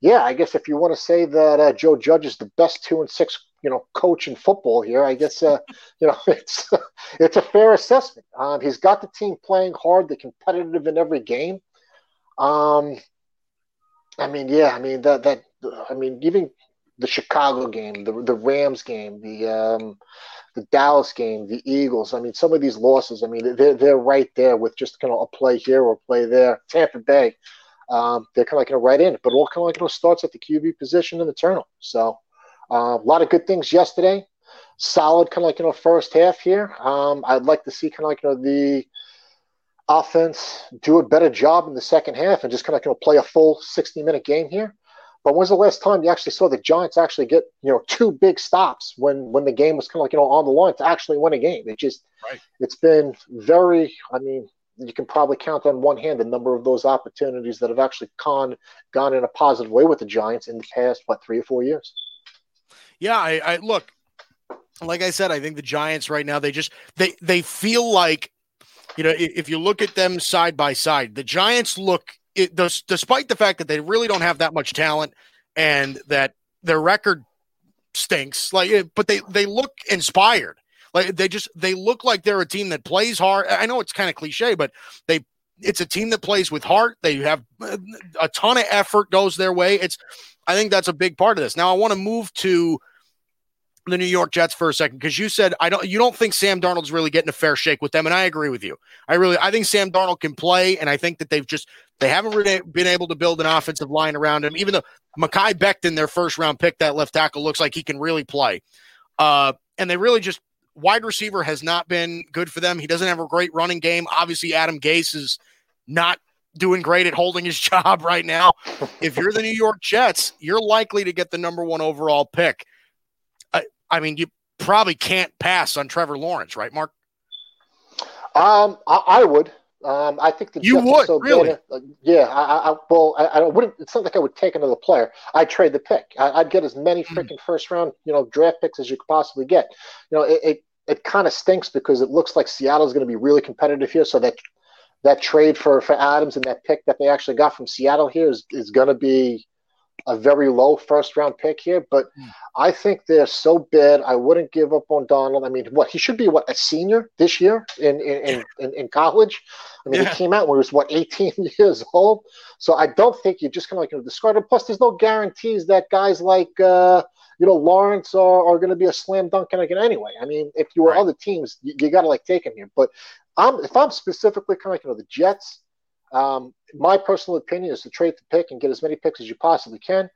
yeah, I guess if you want to say that uh, Joe Judge is the best two and six you know coach in football here. I guess uh, you know it's it's a fair assessment. Um, he's got the team playing hard, they're competitive in every game. Um, I mean, yeah, I mean that that I mean even the Chicago game, the the Rams game, the um, the Dallas game, the Eagles. I mean, some of these losses. I mean, they're they're right there with just kind of a play here or play there. Tampa Bay, um, they're kind of like you know, right in, but all kind of like you know, starts at the QB position in the turnover. So uh, a lot of good things yesterday. Solid kind of like you know first half here. Um, I'd like to see kind of like you know the offense do a better job in the second half and just kind of you know, play a full 60 minute game here. But when's the last time you actually saw the Giants actually get you know two big stops when when the game was kind of like you know on the line to actually win a game? It just right. it's been very. I mean, you can probably count on one hand the number of those opportunities that have actually con gone in a positive way with the Giants in the past what three or four years. Yeah, I, I look. Like I said, I think the Giants right now they just they they feel like you know, if you look at them side by side, the Giants look, it, despite the fact that they really don't have that much talent and that their record stinks, like, eh, but they they look inspired. Like they just they look like they're a team that plays hard. I know it's kind of cliche, but they it's a team that plays with heart. They have eh, a ton of effort goes their way. It's I think that's a big part of this. Now I want to move to the New York Jets for a second because you said I don't you don't think Sam Darnold's really getting a fair shake with them and I agree with you. I really I think Sam Darnold can play and I think that they've just they haven't really been able to build an offensive line around him even though Mekhi Becton their first round pick that left tackle looks like he can really play. Uh and they really just wide receiver has not been good for them. He doesn't have a great running game. Obviously Adam Gase is not doing great at holding his job right now. If you're the New York Jets, you're likely to get the number 1 overall pick. I mean, you probably can't pass on Trevor Lawrence, right, Mark? Um, I, I would. Um, I think the you Jets would so really, uh, yeah. I, I well, I, I, wouldn't. It's not like I would take another player. I'd trade the pick. I, would get as many hmm. freaking mm. first round, you know, draft picks as you could possibly get. You know, it it, it kind of stinks because it looks like Seattle's going to be really competitive here. So that that trade for for Adams and that pick that they actually got from Seattle here is is going to be a very low first round pick here, but mm. I think they're so bad. I wouldn't give up on Darnold. I mean, what he should be what a senior this year in in, in, in college. I mean, yeah. he came out when he was what 18 years old. So I don't think you're just kind of like you know, discard him. Plus, there's no guarantees that guys like uh, you know Lawrence are, are going to be a slam dunk again anyway. I mean, if you were right. other teams, you, you got to like take him here. But I'm if I'm specifically kind of like you know the Jets. Um, my personal opinion is to trade the pick and get as many picks as you possibly can.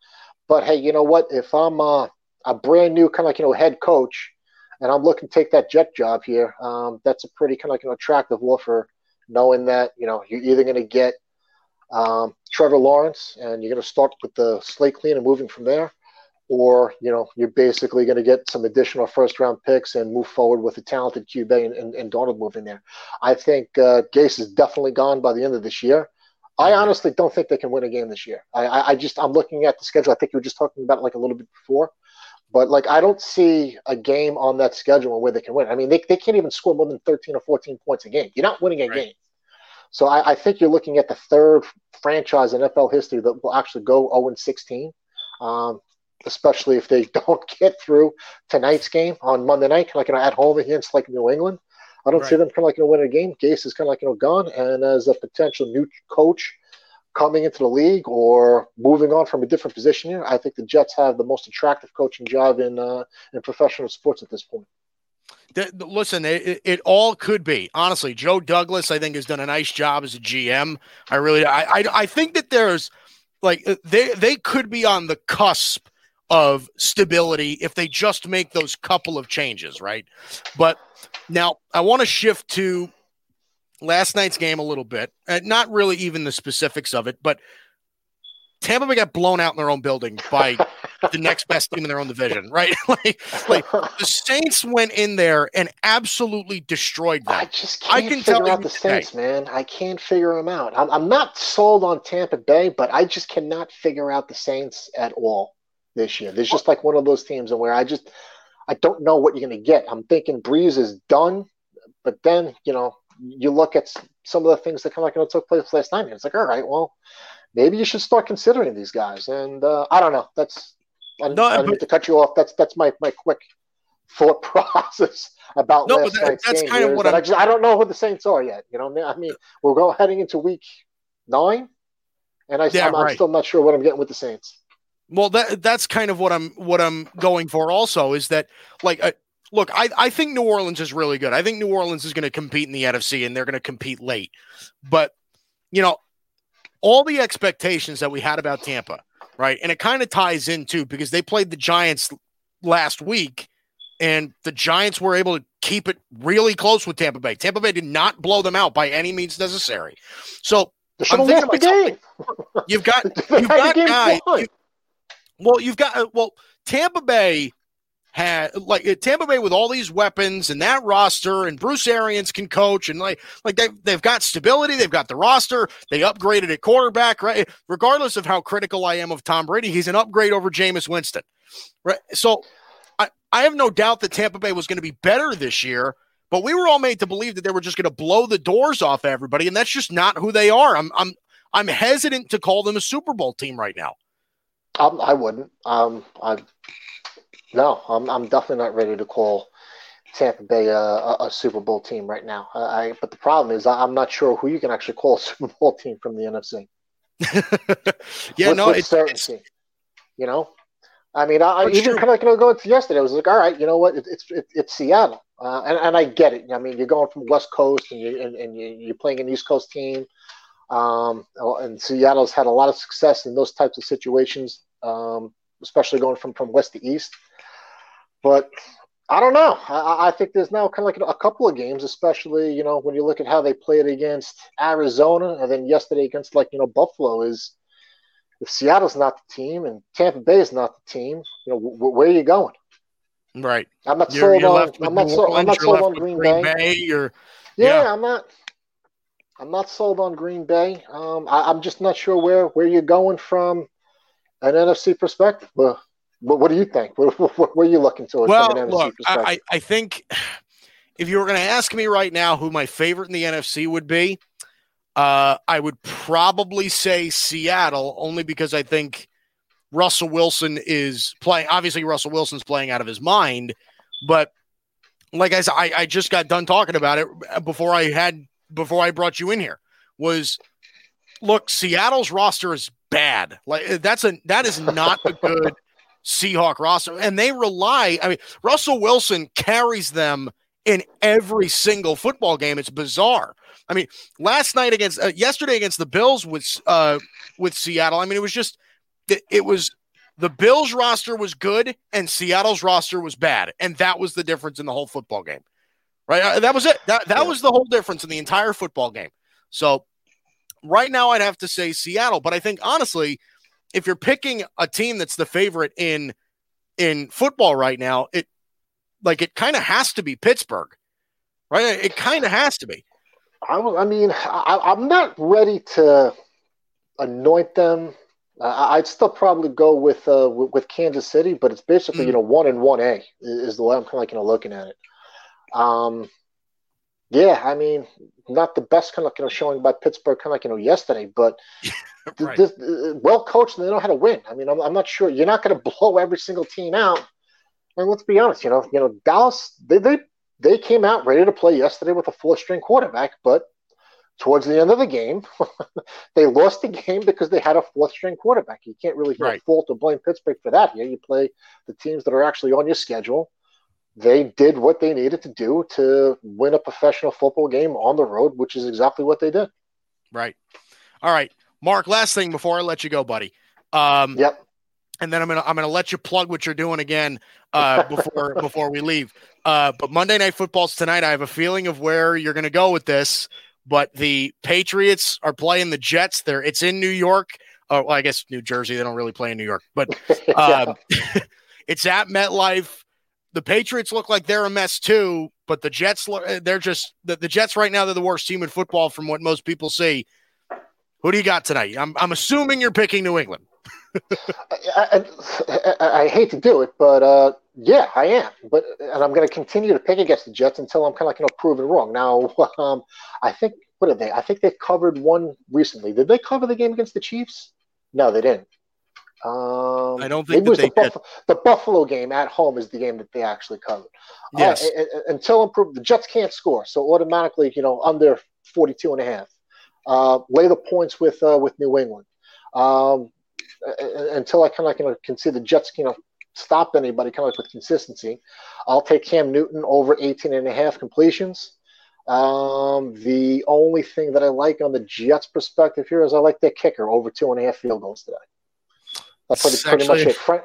But hey, you know what? If I'm uh, a brand new kind of like you know head coach, and I'm looking to take that Jet job here, um, that's a pretty kind of like an attractive offer, knowing that you know you're either going to get um, Trevor Lawrence and you're going to start with the slate clean and moving from there, or you know you're basically going to get some additional first round picks and move forward with a talented QB and, and, and Darnold moving there. I think uh, Gase is definitely gone by the end of this year. I honestly don't think they can win a game this year. I, I, I just I'm looking at the schedule. I think you were just talking about it like a little bit before, but like I don't see a game on that schedule where they can win. I mean, they, they can't even score more than 13 or 14 points a game. You're not winning a right. game. So I, I, think you're looking at the third franchise in NFL history that will actually go 0 16. Um, especially if they don't get through tonight's game on Monday night, like you know, at home against like New England. I don't right. see them kind of like you know win a game. Gase is kind of like you know gone, and as a potential new coach coming into the league or moving on from a different position here, I think the Jets have the most attractive coaching job in uh, in professional sports at this point. Listen, it, it, all could be. Honestly, Joe Douglas, I think, has done a nice job as a GM. I really, I, I, I think that there's like they they could be on the cusp of stability if they just make those couple of changes, right? But now I want to shift to last night's game a little bit. Uh, not really even the specifics of it, but Tampa Bay got blown out in their own building by the next best team in their own division, right? like, like the Saints went in there and absolutely destroyed them. I just can't I can figure out the Saints, man. I can't figure them out. I'm, I'm not sold on Tampa Bay, but I just cannot figure out the Saints at all this year. There's just like one of those teams and where I just I don't know what you're going to get. I'm thinking Brees is done, but then you know you look at some of the things that kind of like you know, took place last night, and it's like, all right, well, maybe you should start considering these guys. And uh, I don't know. That's I, no, I but, to cut you off. That's that's my my quick thought process about no, last that, night's that's game. Kind of what I, just, I don't know who the Saints are yet. You know, I mean, we're going heading into week nine, and I, yeah, I'm, right. I'm still not sure what I'm getting with the Saints. Well, that that's kind of what I'm what I'm going for. Also, is that like, uh, look, I I think New Orleans is really good. I think New Orleans is going to compete in the NFC, and they're going to compete late. But you know, all the expectations that we had about Tampa, right? And it kind of ties in too because they played the Giants last week, and the Giants were able to keep it really close with Tampa Bay. Tampa Bay did not blow them out by any means necessary. So I'm thinking myself, you've got you've got guys. You, well, you've got uh, well Tampa Bay had like uh, Tampa Bay with all these weapons and that roster, and Bruce Arians can coach, and like like they they've got stability, they've got the roster, they upgraded at quarterback, right? Regardless of how critical I am of Tom Brady, he's an upgrade over Jameis Winston, right? So I I have no doubt that Tampa Bay was going to be better this year. But we were all made to believe that they were just going to blow the doors off everybody, and that's just not who they are. I'm I'm I'm hesitant to call them a Super Bowl team right now. Um, I wouldn't. Um, I no, I'm I'm definitely not ready to call Tampa Bay a, a, a Super Bowl team right now. I, but the problem is I'm not sure who you can actually call a Super Bowl team from the NFC. yeah, with, no, with it's, certainty. It's... You know, I mean, I, even kind of like you know, going to yesterday, I was like, all right, you know what? It, it's it, it's Seattle, uh, and and I get it. I mean, you're going from West Coast and you and, and you, are playing an East Coast team. Um, and Seattle's had a lot of success in those types of situations, um, especially going from, from west to east. But I don't know. I, I think there's now kind of like a couple of games, especially you know when you look at how they played against Arizona and then yesterday against like you know Buffalo. Is if Seattle's not the team and Tampa Bay is not the team, you know w- where are you going? Right. I'm not you're, sold you're on. I'm not, so, I'm not sold on Green, Green Bay. Bay yeah, yeah, I'm not. I'm not sold on Green Bay. Um, I, am just not sure where, where you're going from an NFC perspective. Well, what, what do you think? What, what, what, are you looking towards well, from an NFC look, perspective? I, I think if you were going to ask me right now who my favorite in the NFC would be, uh, I would probably say Seattle, only because I think Russell Wilson is playing. Obviously, Russell Wilson's playing out of his mind, but like I said, I, I just got done talking about it before I had before I brought you in here was look, Seattle's roster is bad. Like that's a that is not a good Seahawk roster. And they rely, I mean, Russell Wilson carries them in every single football game. It's bizarre. I mean, last night against uh, yesterday against the Bills with uh with Seattle, I mean, it was just it, it was the Bills roster was good and Seattle's roster was bad. And that was the difference in the whole football game right? Uh, that was it. That that was the whole difference in the entire football game. So right now, I'd have to say Seattle, but I think honestly, if you're picking a team that's the favorite in in football right now, it like it kind of has to be Pittsburgh, right? It kind of has to be. I, I mean, I, I'm not ready to anoint them. I'd still probably go with, uh, with, with Kansas City, but it's basically Mm. you know one and one A is the way I'm kind of like you know looking at it. Um, yeah, I mean, not the best kind of you know showing by Pittsburgh kind of like you know yesterday, but Right. this, uh, well coached and they know how to win. I mean, I'm, I'm not sure you're not going to blow every single team out. And let's be honest, you know, you know Dallas they they they came out ready to play yesterday with a four string quarterback, but towards the end of the game, they lost the game because they had a fourth string quarterback. You can't really Right. fault or blame Pittsburgh for that. Here, you play the teams that are actually on your schedule. They did what they needed to do to win a professional football game on the road, which is exactly what they did. Right. All right, Mark. Last thing before I let you go, buddy. Um, Yep. and then I'm gonna I'm gonna let you plug what you're doing again uh, before before we leave. Uh, but Monday Night Football's tonight. I have a feeling of where you're gonna go with this. But the Patriots are playing the Jets. There, it's in New York. Oh, well, I guess New Jersey. They don't really play in New York, but um, it's at MetLife. The Patriots look like they're a mess too, but the Jets, they're just the, the Jets right now they're the worst team in football from what most people see. Who do you got tonight? I'm I'm assuming you're picking New England. I, I, I, I hate to do it, but uh, yeah, I am. But and I'm going to continue to pick against the Jets until I'm kind of like you know proven wrong. Now, um, I think what are they? I think they've covered one recently. Did they cover the game against the Chiefs? No, they didn't. Um, I don't think it was they the, Buffalo, the Buffalo game at home is the game that they actually covered. Yes. Uh, and- and- until improved, the Jets can't score, so automatically, you know, under 42 and a half. Uh, lay the points with uh, with New England. Um, uh, until I kind of like, you know, can see the Jets, you know, stop anybody kind of with consistency. I'll take Cam Newton over 18 and a half completions. Um, the only thing that I like on the Jets perspective here is I like their kicker over two and a half field goals today. That's pretty, pretty much it. Frank,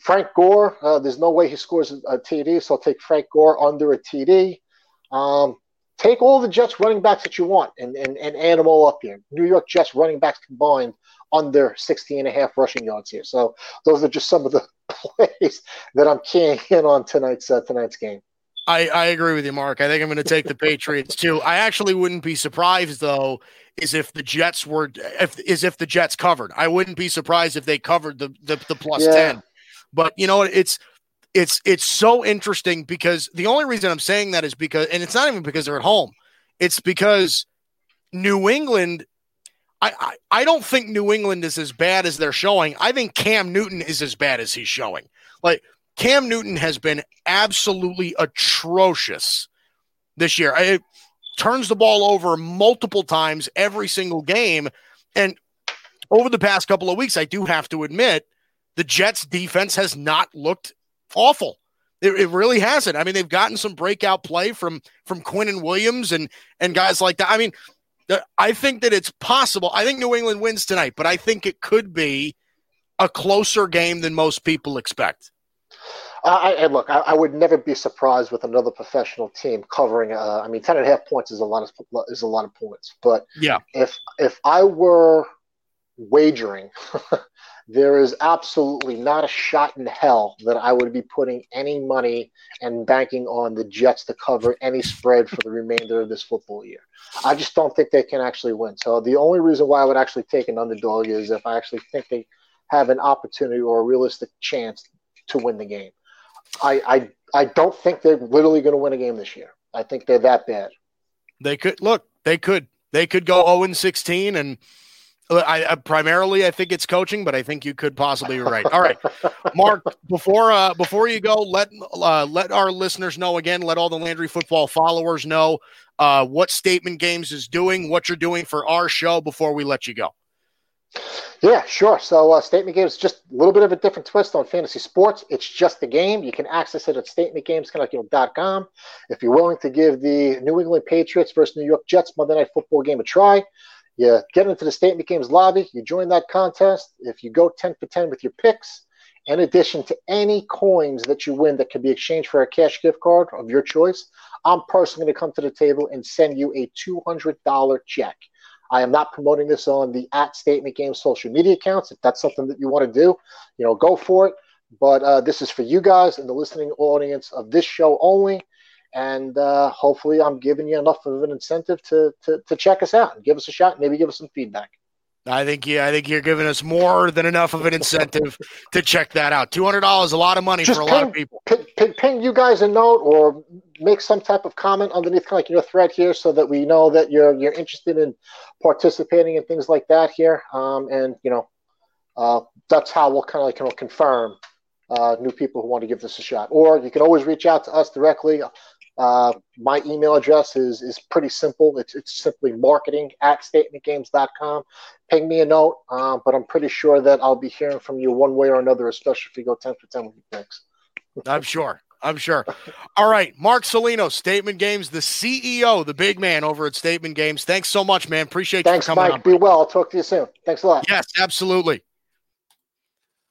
Frank Gore, uh, there's no way he scores a TD, so I'll take Frank Gore under a TD. Um, take all the Jets running backs that you want and, and, and add them all up here. New York Jets running backs combined under 16 and a half rushing yards here. So those are just some of the plays that I'm keying in on tonight's uh, tonight's game. I, I agree with you, Mark. I think I'm going to take the Patriots too. I actually wouldn't be surprised though, is if the Jets were if is if the Jets covered. I wouldn't be surprised if they covered the the, the plus Yeah. ten. But you know what? It's it's it's so interesting because the only reason I'm saying that is because, and it's not even because they're at home. It's because New England. I, I, I don't think New England is as bad as they're showing. I think Cam Newton is as bad as he's showing. Like Cam Newton has been absolutely atrocious this year. It turns the ball over multiple times every single game. And over the past couple of weeks, I do have to admit, the Jets defense has not looked awful. It, it really hasn't. I mean, they've gotten some breakout play from from Quinnen Williams and and guys like that. I mean, I think that it's possible. I think New England wins tonight, but I think it could be a closer game than most people expect. I, I look, I, I would never be surprised with another professional team covering. Uh, I mean, ten and a half points is a lot of is a lot of points. But Yeah. if if I were wagering, there is absolutely not a shot in hell that I would be putting any money and banking on the Jets to cover any spread for the remainder of this football year. I just don't think they can actually win. So the only reason why I would actually take an underdog is if I actually think they have an opportunity or a realistic chance to win the game. I I, I don't think they're literally going to win a game this year. I think they're that bad. They could look. They could. They could go zero and sixteen, and I, I primarily I think it's coaching, but I think you could possibly be right. All right, Mark. Before uh, before you go, let uh, let our listeners know again. Let all the Landry football followers know uh, what Statement Games is doing, what you're doing for our show. Before we let you go. Yeah, sure. So, uh, Statement Games just a little bit of a different twist on fantasy sports. It's just a game. You can access it at statementgames.com. If you're willing to give the New England Patriots versus New York Jets Monday Night Football game a try, you get into the Statement Games lobby. You join that contest. If you go 10 for 10 with your picks, in addition to any coins that you win that can be exchanged for a cash gift card of your choice, I'm personally going to come to the table and send you a $200 check. I am not promoting this on the at Statement Games social media accounts. If that's something that you want to do, you know, go for it. but uh, this is for you guys and the listening audience of this show only. And uh, hopefully, I'm giving you enough of an incentive to, to to check us out and give us a shot. Maybe give us some feedback. I think yeah, I think you're giving us more than enough of an incentive to check that out. Two hundred dollars, a lot of money Just for a ping, lot of people. Ping, ping, ping you guys a note or make some type of comment underneath kind of like your thread here, so that we know that you're you're interested in participating and things like that here. Um, and you know, uh, that's how we'll kind of like you know confirm uh, new people who want to give this a shot. Or you can always reach out to us directly. Uh, my email address is is pretty simple. It's it's simply marketing at statementgames.com. Ping me a note, uh, but I'm pretty sure that I'll be hearing from you one way or another, especially if you go 10 for 10 with your picks. I'm sure. I'm sure. All right, Mark Salino, Statement Games, the CEO, the big man over at Statement Games. Thanks so much, man. Appreciate Thanks, you coming Mike. on. Be well. I'll talk to you soon. Thanks a lot. Yes, absolutely.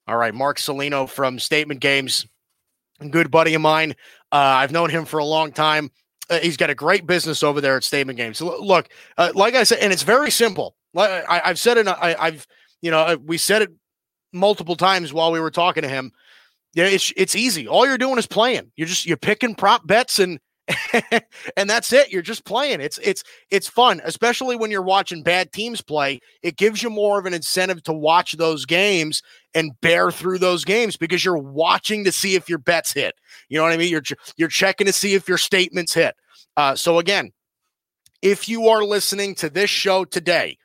All right, Mark Salino from Statement Games, good buddy of mine. Uh, I've known him for a long time. Uh, he's got a great business over there at Statement Games. L- Look, uh, like I said, and it's very simple. Like I, I've said it. I, I've you know uh, we said it multiple times while we were talking to him. Yeah, it's it's easy. All you're doing is playing. You're just you're picking prop bets and and that's it. You're just playing. It's it's it's fun, especially when you're watching bad teams play. It gives you more of an incentive to watch those games and bear through those games because you're watching to see if your bets hit. You know what I mean? You're you're checking to see if your statements hit. Uh, so again, if you are listening to this show today,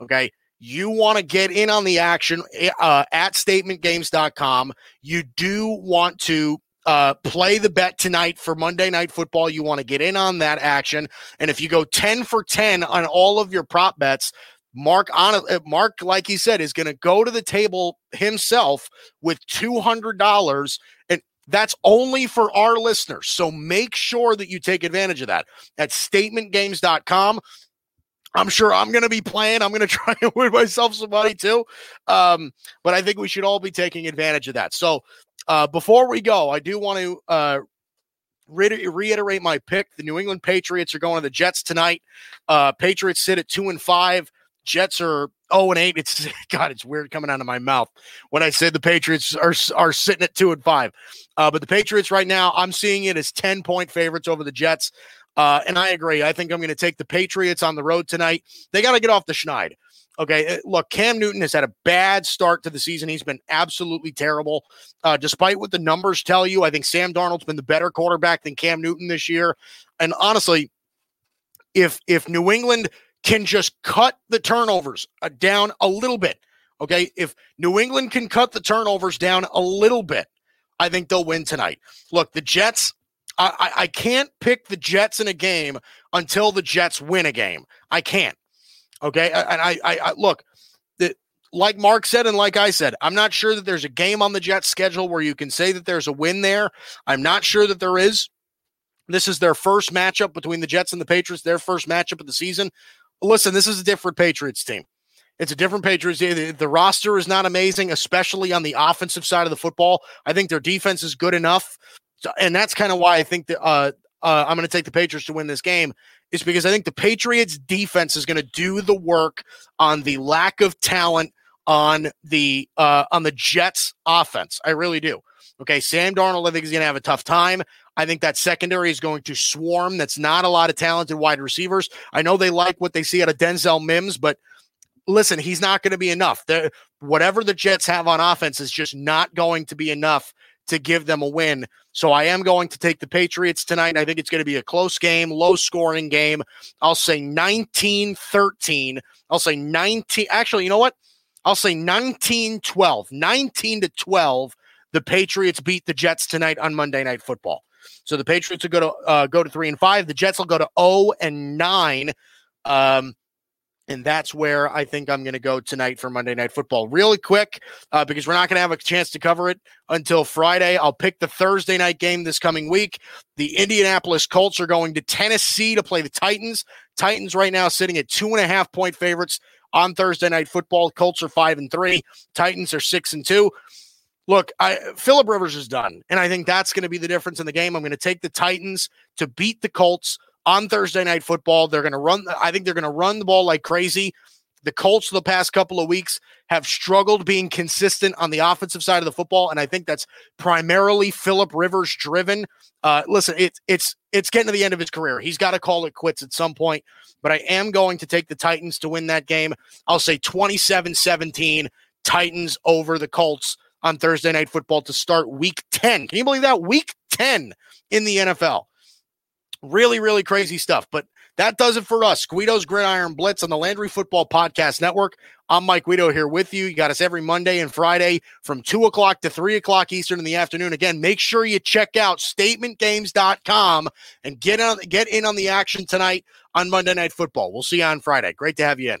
okay, you want to get in on the action uh, at statementgames.com. You do want to uh, play the bet tonight for Monday Night Football. You want to get in on that action. And if you go 10 for 10 on all of your prop bets, Mark on uh, Mark, like he said, is going to go to the table himself with two hundred dollars, and that's only for our listeners. So make sure that you take advantage of that at statementgames.com. I'm sure I'm going to be playing. I'm going to try and win myself some money too. Um, but I think we should all be taking advantage of that. So uh, before we go, I do want to uh, re- reiterate my pick. The New England Patriots are going to the Jets tonight. Uh, Patriots sit at two and five. Jets are 0 and 8. It's God, it's weird coming out of my mouth when I say the Patriots are are sitting at 2 and 5. Uh, but the Patriots right now, I'm seeing it as 10 point favorites over the Jets. Uh, and I agree. I think I'm going to take the Patriots on the road tonight. They got to get off the schneid. Okay, look, Cam Newton has had a bad start to the season. He's been absolutely terrible. Uh, despite what the numbers tell you, I think Sam Darnold's been the better quarterback than Cam Newton this year. And honestly, if if New England can just cut the turnovers uh, down a little bit. Okay. If New England can cut the turnovers down a little bit, I think they'll win tonight. Look, the Jets, I, I, I can't pick the Jets in a game until the Jets win a game. I can't. Okay. And I, I, I look, the, like Mark said, and like I said, I'm not sure that there's a game on the Jets schedule where you can say that there's a win there. I'm not sure that there is. This is their first matchup between the Jets and the Patriots, their first matchup of the season listen, this is a different Patriots team. It's a different Patriots. The, the, roster is not amazing, especially on the offensive side of the football. I think their defense is good enough, and that's kind of why I think that uh, uh, I'm going to take the Patriots to win this game. Is because I think the Patriots defense is going to do the work on the lack of talent on the uh, on the Jets offense. I really do. Okay, Sam Darnold, I think is going to have a tough time. I think that secondary is going to swarm. That's not a lot of talented wide receivers. I know they like what they see out of Denzel Mims, but listen, he's not going to be enough. Whatever the Jets have on offense is just not going to be enough to give them a win. So I am going to take the Patriots tonight. I think it's going to be a close game, low scoring game. I'll say 19 13. I'll say 19. Actually, you know what? I'll say 19 12. 19 to 12. The Patriots beat the Jets tonight on Monday Night Football. So the Patriots will go to uh, go to three and five. The Jets will go to zero and nine, um, and that's where I think I'm going to go tonight for Monday Night Football. Really quick, uh, because we're not going to have a chance to cover it until Friday. I'll pick the Thursday night game this coming week. The Indianapolis Colts are going to Tennessee to play the Titans. Titans right now sitting at two and a half point favorites on Thursday Night Football. Colts are five and three. Titans are six and two look, I Philip Rivers is done, and I think that's going to be the difference in the game. I'm going to take the Titans to beat the Colts on Thursday night football. They're going to run. I think they're going to run the ball like crazy. the Colts the past couple of weeks have struggled being consistent on the offensive side of the football, and I think that's primarily Philip Rivers driven. Uh, listen, it's it's it's getting to the end of his career. He's got to call it quits at some point. But I am going to take the Titans to win that game. I'll say 27-17 Titans over the Colts on Thursday night football to start week 10. Can you believe that? Week 10 in the NFL. Really, really crazy stuff. But that does it for us. Guido's Gridiron Blitz on the Landry Football Podcast Network. I'm Mike Guido here with you. You got us every Monday and Friday from 2 o'clock to 3 o'clock Eastern in the afternoon. Again, make sure you check out statementgames.com and get on get in on the action tonight on Monday Night Football. We'll see you on Friday. Great to have you in.